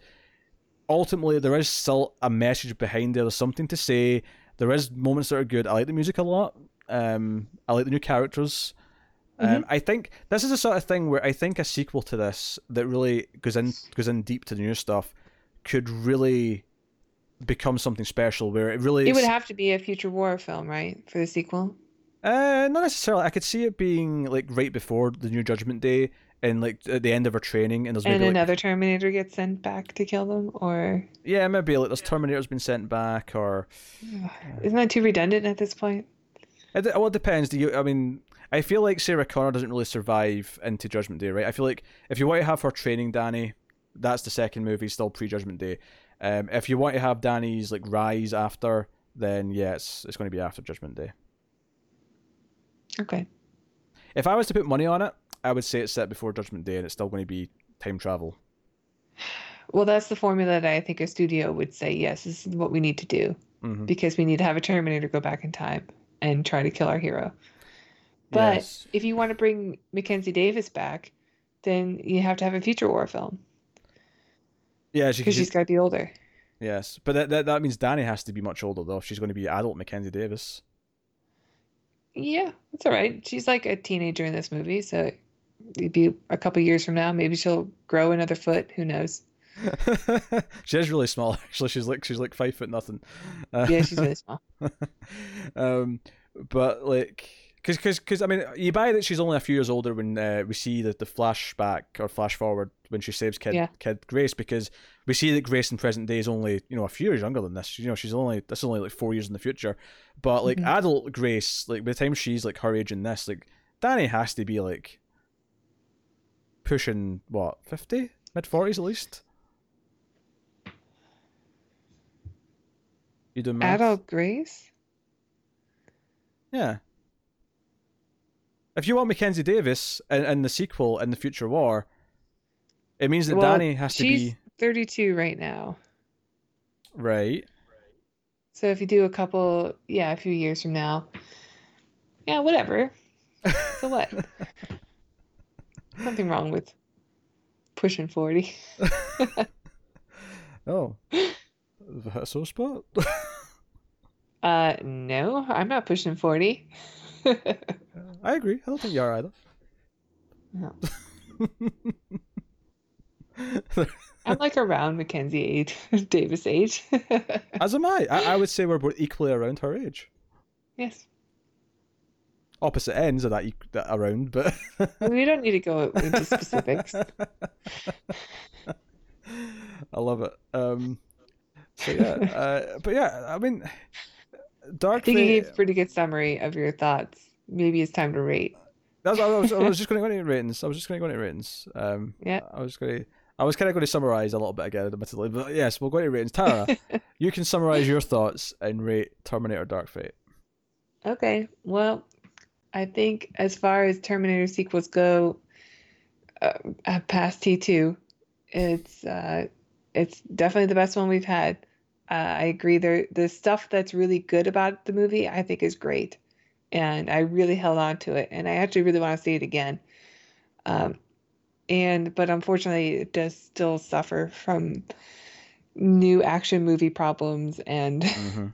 Ultimately, there is still a message behind there. There's something to say. There is moments that are good. I like the music a lot. Um, I like the new characters. Um, I think this is the sort of thing where I think a sequel to this that really goes in goes in deep to the new stuff could really become something special. Where it really It would have to be a future war film, right, for the sequel? uh, not necessarily. I could see it being like right before the new Judgment Day and like at the end of her training, and there's And maybe like, another Terminator gets sent back to kill them, or yeah, maybe like this Terminator's been sent back, or isn't that too redundant at this point? it, well, it depends. Do you? I mean, I feel like Sarah Connor doesn't really survive into Judgment Day, right? I feel like if you want to have her training Dani, that's the second movie, still pre Judgment Day. Um, if you want to have Dani's like rise after, then yeah, it's, it's going to be after Judgment Day. Okay. If I was to put money on it, I would say it's set before Judgment Day, and it's still going to be time travel. Well, that's the formula that I think a studio would say, yes, this is what we need to do hmm because we need to have a Terminator go back in time and try to kill our hero. But Yes. if you want to bring Mackenzie Davis back, then you have to have a future war film Yeah, because she, she's got to be older. yes, but that, that that means Dani has to be much older though. If she's going to be adult Mackenzie Davis. Yeah, that's all right. She's like a teenager in this movie, so it'd a couple years from now. Maybe she'll grow another foot. Who knows? <laughs> she is really small. <laughs> Actually, she's like she's like five foot nothing. Uh, Yeah, she's really small. <laughs> um, but like, cause, cause, cause, I mean, you buy that she's only a few years older when uh, we see the the flashback or flash forward when she saves kid Yeah. kid Grace because we see that Grace in present day is only you know a few years younger than this. You know, she's only this is only like four years in the future. But like Mhm. adult Grace, like by the time she's like her age in this, like Dani has to be like pushing what fifty mid forties at least. You do math? Adult Grace? Yeah. If you want Mackenzie Davis in, in the sequel in the future war, it means that Well, Dani has to be 32 right now. right. So if you do a couple, yeah, a few years from now, yeah, whatever. <laughs> So what? Nothing wrong with pushing 40. <laughs> oh, that's so spot. <laughs> Uh, no, I'm not pushing 40. I agree. I don't think you are either. No. <laughs> I'm like around Mackenzie age, Davis age. As am I. I. I would say we're both equally around her age. Yes. Opposite ends of that, eq- that around, but We don't need to go into specifics. <laughs> I love it. Um, so yeah, <laughs> uh, but yeah, I mean, Dark. I think you gave a pretty good summary of your thoughts. Maybe it's time to rate. That's I was, I was just <laughs> going to go into ratings. I was just going to go into ratings. Um, Yeah. I was going to. I was kind of going to summarize a little bit again, admittedly, but yes, we'll go into ratings. Tara, you can summarize your thoughts and rate Terminator: Dark Fate. Okay, well, I think as far as Terminator sequels go, uh, uh, past T2, it's uh, it's definitely the best one we've had. Uh, I agree. There, the stuff that's really good about the movie, I think, is great, and I really held on to it, and I actually really want to see it again. Um, and but unfortunately, it does still suffer from new action movie problems and Mm-hmm.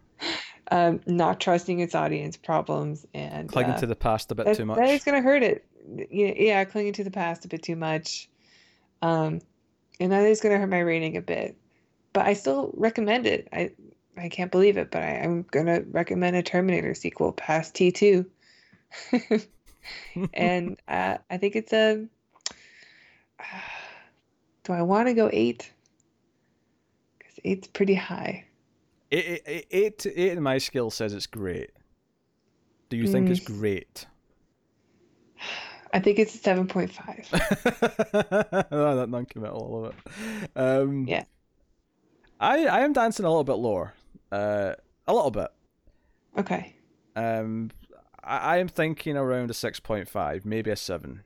Um, not trusting its audience problems and Clinging uh, to the past a bit that, too much. that is going to hurt it. Yeah, yeah, clinging to the past a bit too much. Um, and that is going to hurt my rating a bit. But I still recommend it. I I can't believe it, but I, I'm going to recommend a Terminator sequel past T2. <laughs> and uh, I think it's a. <sighs> do I want to go eight? Because eight's pretty high. Eight, eight, eight, eight in my skill says it's great. Do you think it's great? I think it's a 7.5. oh, <laughs> that non-committal, I love it. Um, Yeah. I I am dancing a little bit lower, uh, a little bit. Okay. Um, I, I am thinking around a six point five, maybe a seven.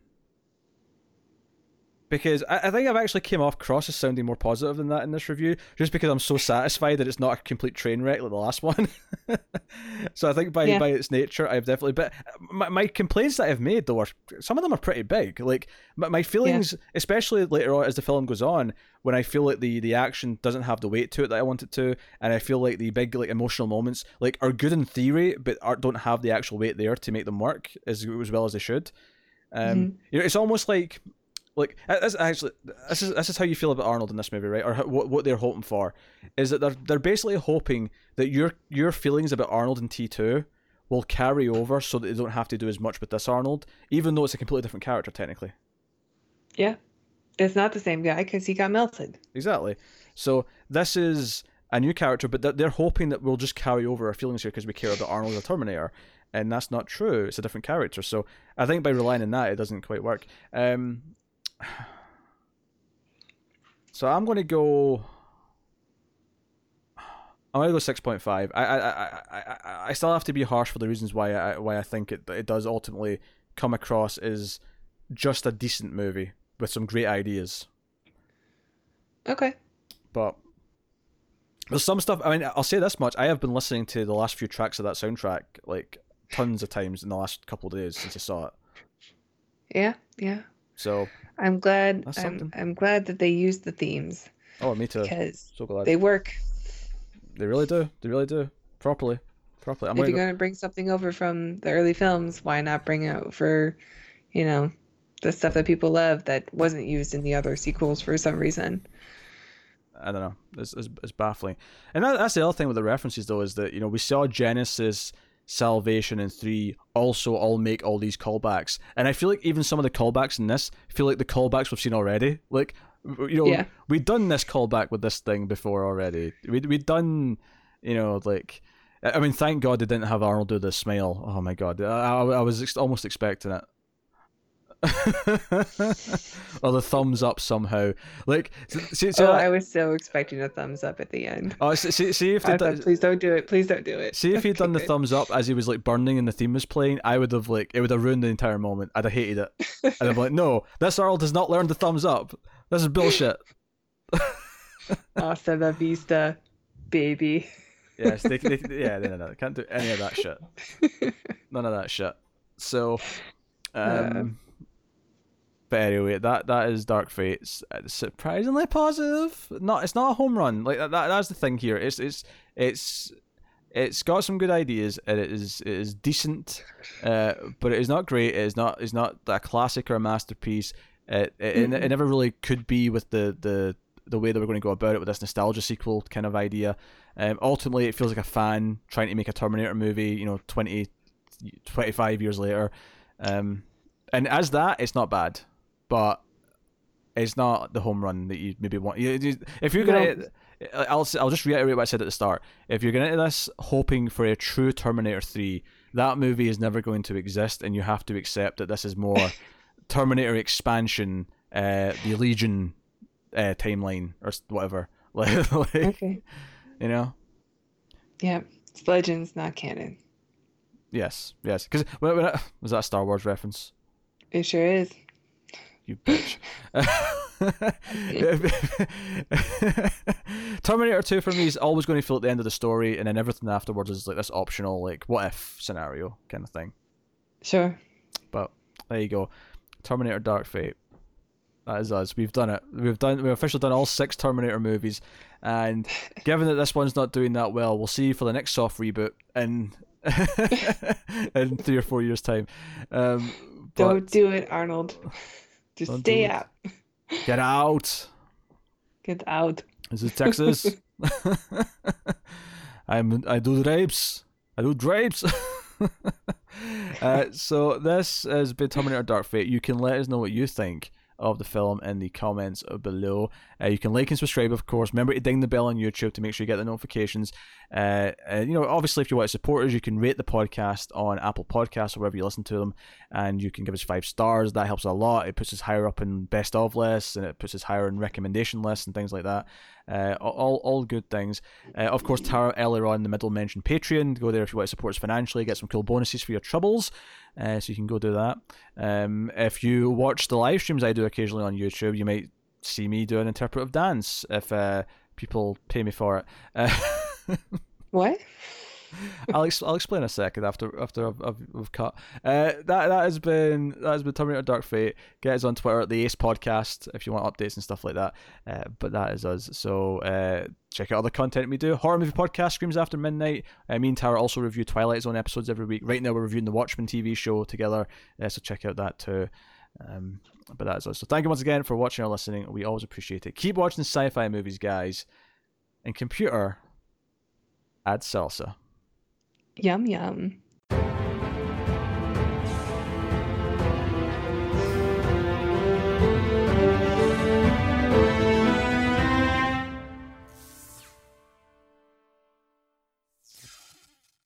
Because I, I think I've actually came off cross as sounding more positive than that in this review, just because I'm so satisfied that it's not a complete train wreck like the last <laughs> one. so I think by Yeah. by its nature, I've definitely. But my, my complaints that I've made though are some of them are pretty big. Like my, my feelings, especially later on as the film goes on, when I feel like the the action doesn't have the weight to it that I want it to, and I feel like the big like emotional moments like are good in theory, but are, don't have the actual weight there to make them work as as well as they should. Um, you know, it's almost like like this actually this is this is how you feel about Arnold in this movie, right? Or how, what what they're hoping for is that they're they're basically hoping that your your feelings about Arnold in T two will carry over so that they don't have to do as much with this Arnold, even though it's a completely different character technically. Yeah. It's not the same guy because he got melted. Exactly. So this is a new character, but they're- they're hoping that we'll just carry over our feelings here because we care about Arnold the Terminator, and that's not true. It's a different character. So I think by relying on that, it doesn't quite work. Um, <sighs> so I'm going to go. I'm gonna go six point five. I, I I I I I still have to be harsh for the reasons why I why I think it it does ultimately come across as just a decent movie with some great ideas. Okay. But there's some stuff. I mean, I'll say this much: I have been listening to the last few tracks of that soundtrack like tons of times in the last couple of days since I saw it. Yeah. Yeah. So, I'm glad. I'm. I'm glad that they used the themes oh, me too. because So glad they work. they really do. They really do properly, properly. I'm if you're go, going to bring something over from the early films, why not bring it for, you know, the stuff that people love that wasn't used in the other sequels for some reason? I don't know. It's, it's, it's baffling. And that, that's the other thing with the references, though, is that you know we saw Genisys, Salvation, and Three also all make all these callbacks, and I feel like even some of the callbacks in this feel like the callbacks we've seen already. Like, you know, Yeah. we've done this callback with this thing before already. We we've done, you know, like. I mean, thank God they didn't have Arnold do the smile. Oh my God, I, I, I was ex- almost expecting it. <laughs> or the thumbs up somehow. Like, see, see, oh, like- I was so expecting a thumbs up at the end. Oh, see, see, if they thought, please don't do it. Please don't do it. see if he'd done the <laughs> thumbs up as he was like burning and the theme was playing, I would have like it would have ruined the entire moment. I'd have hated it. and I'd have been like, no, this Carl does not learn the thumbs up. This is bullshit. <laughs> Hasta la vista, baby. Yes, they, they yeah, no, no, no, can't do any of that shit. None of that shit. So, um, but anyway, that that is Dark Fates. Uh, Surprisingly positive. Not, it's not a home run. Like that, that that's the thing here. It's it's it's it's got some good ideas and it is it is decent, uh, but it is not great. It is not it's not a classic or a masterpiece. It it, it, it never really could be with the the the way that we're going to go about it with this nostalgia sequel kind of idea. Um, ultimately, it feels like a fan trying to make a Terminator movie. You know, 20, 25 years later, um, and as that, it's not bad, but it's not the home run that you maybe want. If you're gonna, I'll I'll just reiterate what I said at the start. If you're gonna into this hoping for a true Terminator three, that movie is never going to exist, and you have to accept that this is more <laughs> Terminator expansion, uh, the Legion uh, timeline or whatever. <laughs> like, okay. You know. Yeah, it's Legends, not canon. Yes, yes. Because was that a Star Wars reference? It sure is. You bitch. <laughs> Terminator 2 for me is always going to feel at the end of the story, and then everything afterwards is like this optional, like, what if scenario kind of thing. Sure. But there you go. Terminator Dark Fate. That is us. We've done it. We've done. We've officially done all six Terminator movies, and <laughs> given that this one's not doing that well, we'll see you for the next soft reboot in <laughs> in three or four years' time. Um, Don't do it, Arnold. Just stay out. Get out. Get out. This is Texas. <laughs> <laughs> I'm I do drapes. I do drapes. <laughs> uh, so this has been Terminator Dark Fate. You can let us know what you think of the film in the comments below. Uh, you can like and subscribe, of course. Remember to ding the bell on YouTube to make sure you get the notifications. Uh, and, you know, obviously, if you want to support us, you can rate the podcast on Apple Podcasts or wherever you listen to them, and you can give us five stars. That helps a lot. It puts us higher up in best of lists, and it puts us higher in recommendation lists and things like that. Uh, all all good things. Uh, of course, Tara earlier on in the middle mentioned Patreon. Go there if you want to support us financially, get some cool bonuses for your troubles. Uh, so you can go do that. Um, if you watch the live streams I do occasionally on YouTube, you might see me do an interpretive dance if uh, people pay me for it. Uh, <laughs> what? I'll ex- I'll explain a second after after I've, I've, I've cut. Uh, that that has been that has been Terminator Dark Fate. Get us on Twitter at the Ace Podcast if you want updates and stuff like that. Uh, but that is us. So uh, check out other content we do. Horror movie podcast screams after midnight. Uh, me and Tara also review Twilight Zone episodes every week. Right now we're reviewing the Watchmen TV show together. Uh, so check out that too. Um, but that is us. So thank you once again for watching or listening. We always appreciate it. Keep watching sci-fi movies, guys. And computer, add salsa. Yum yum.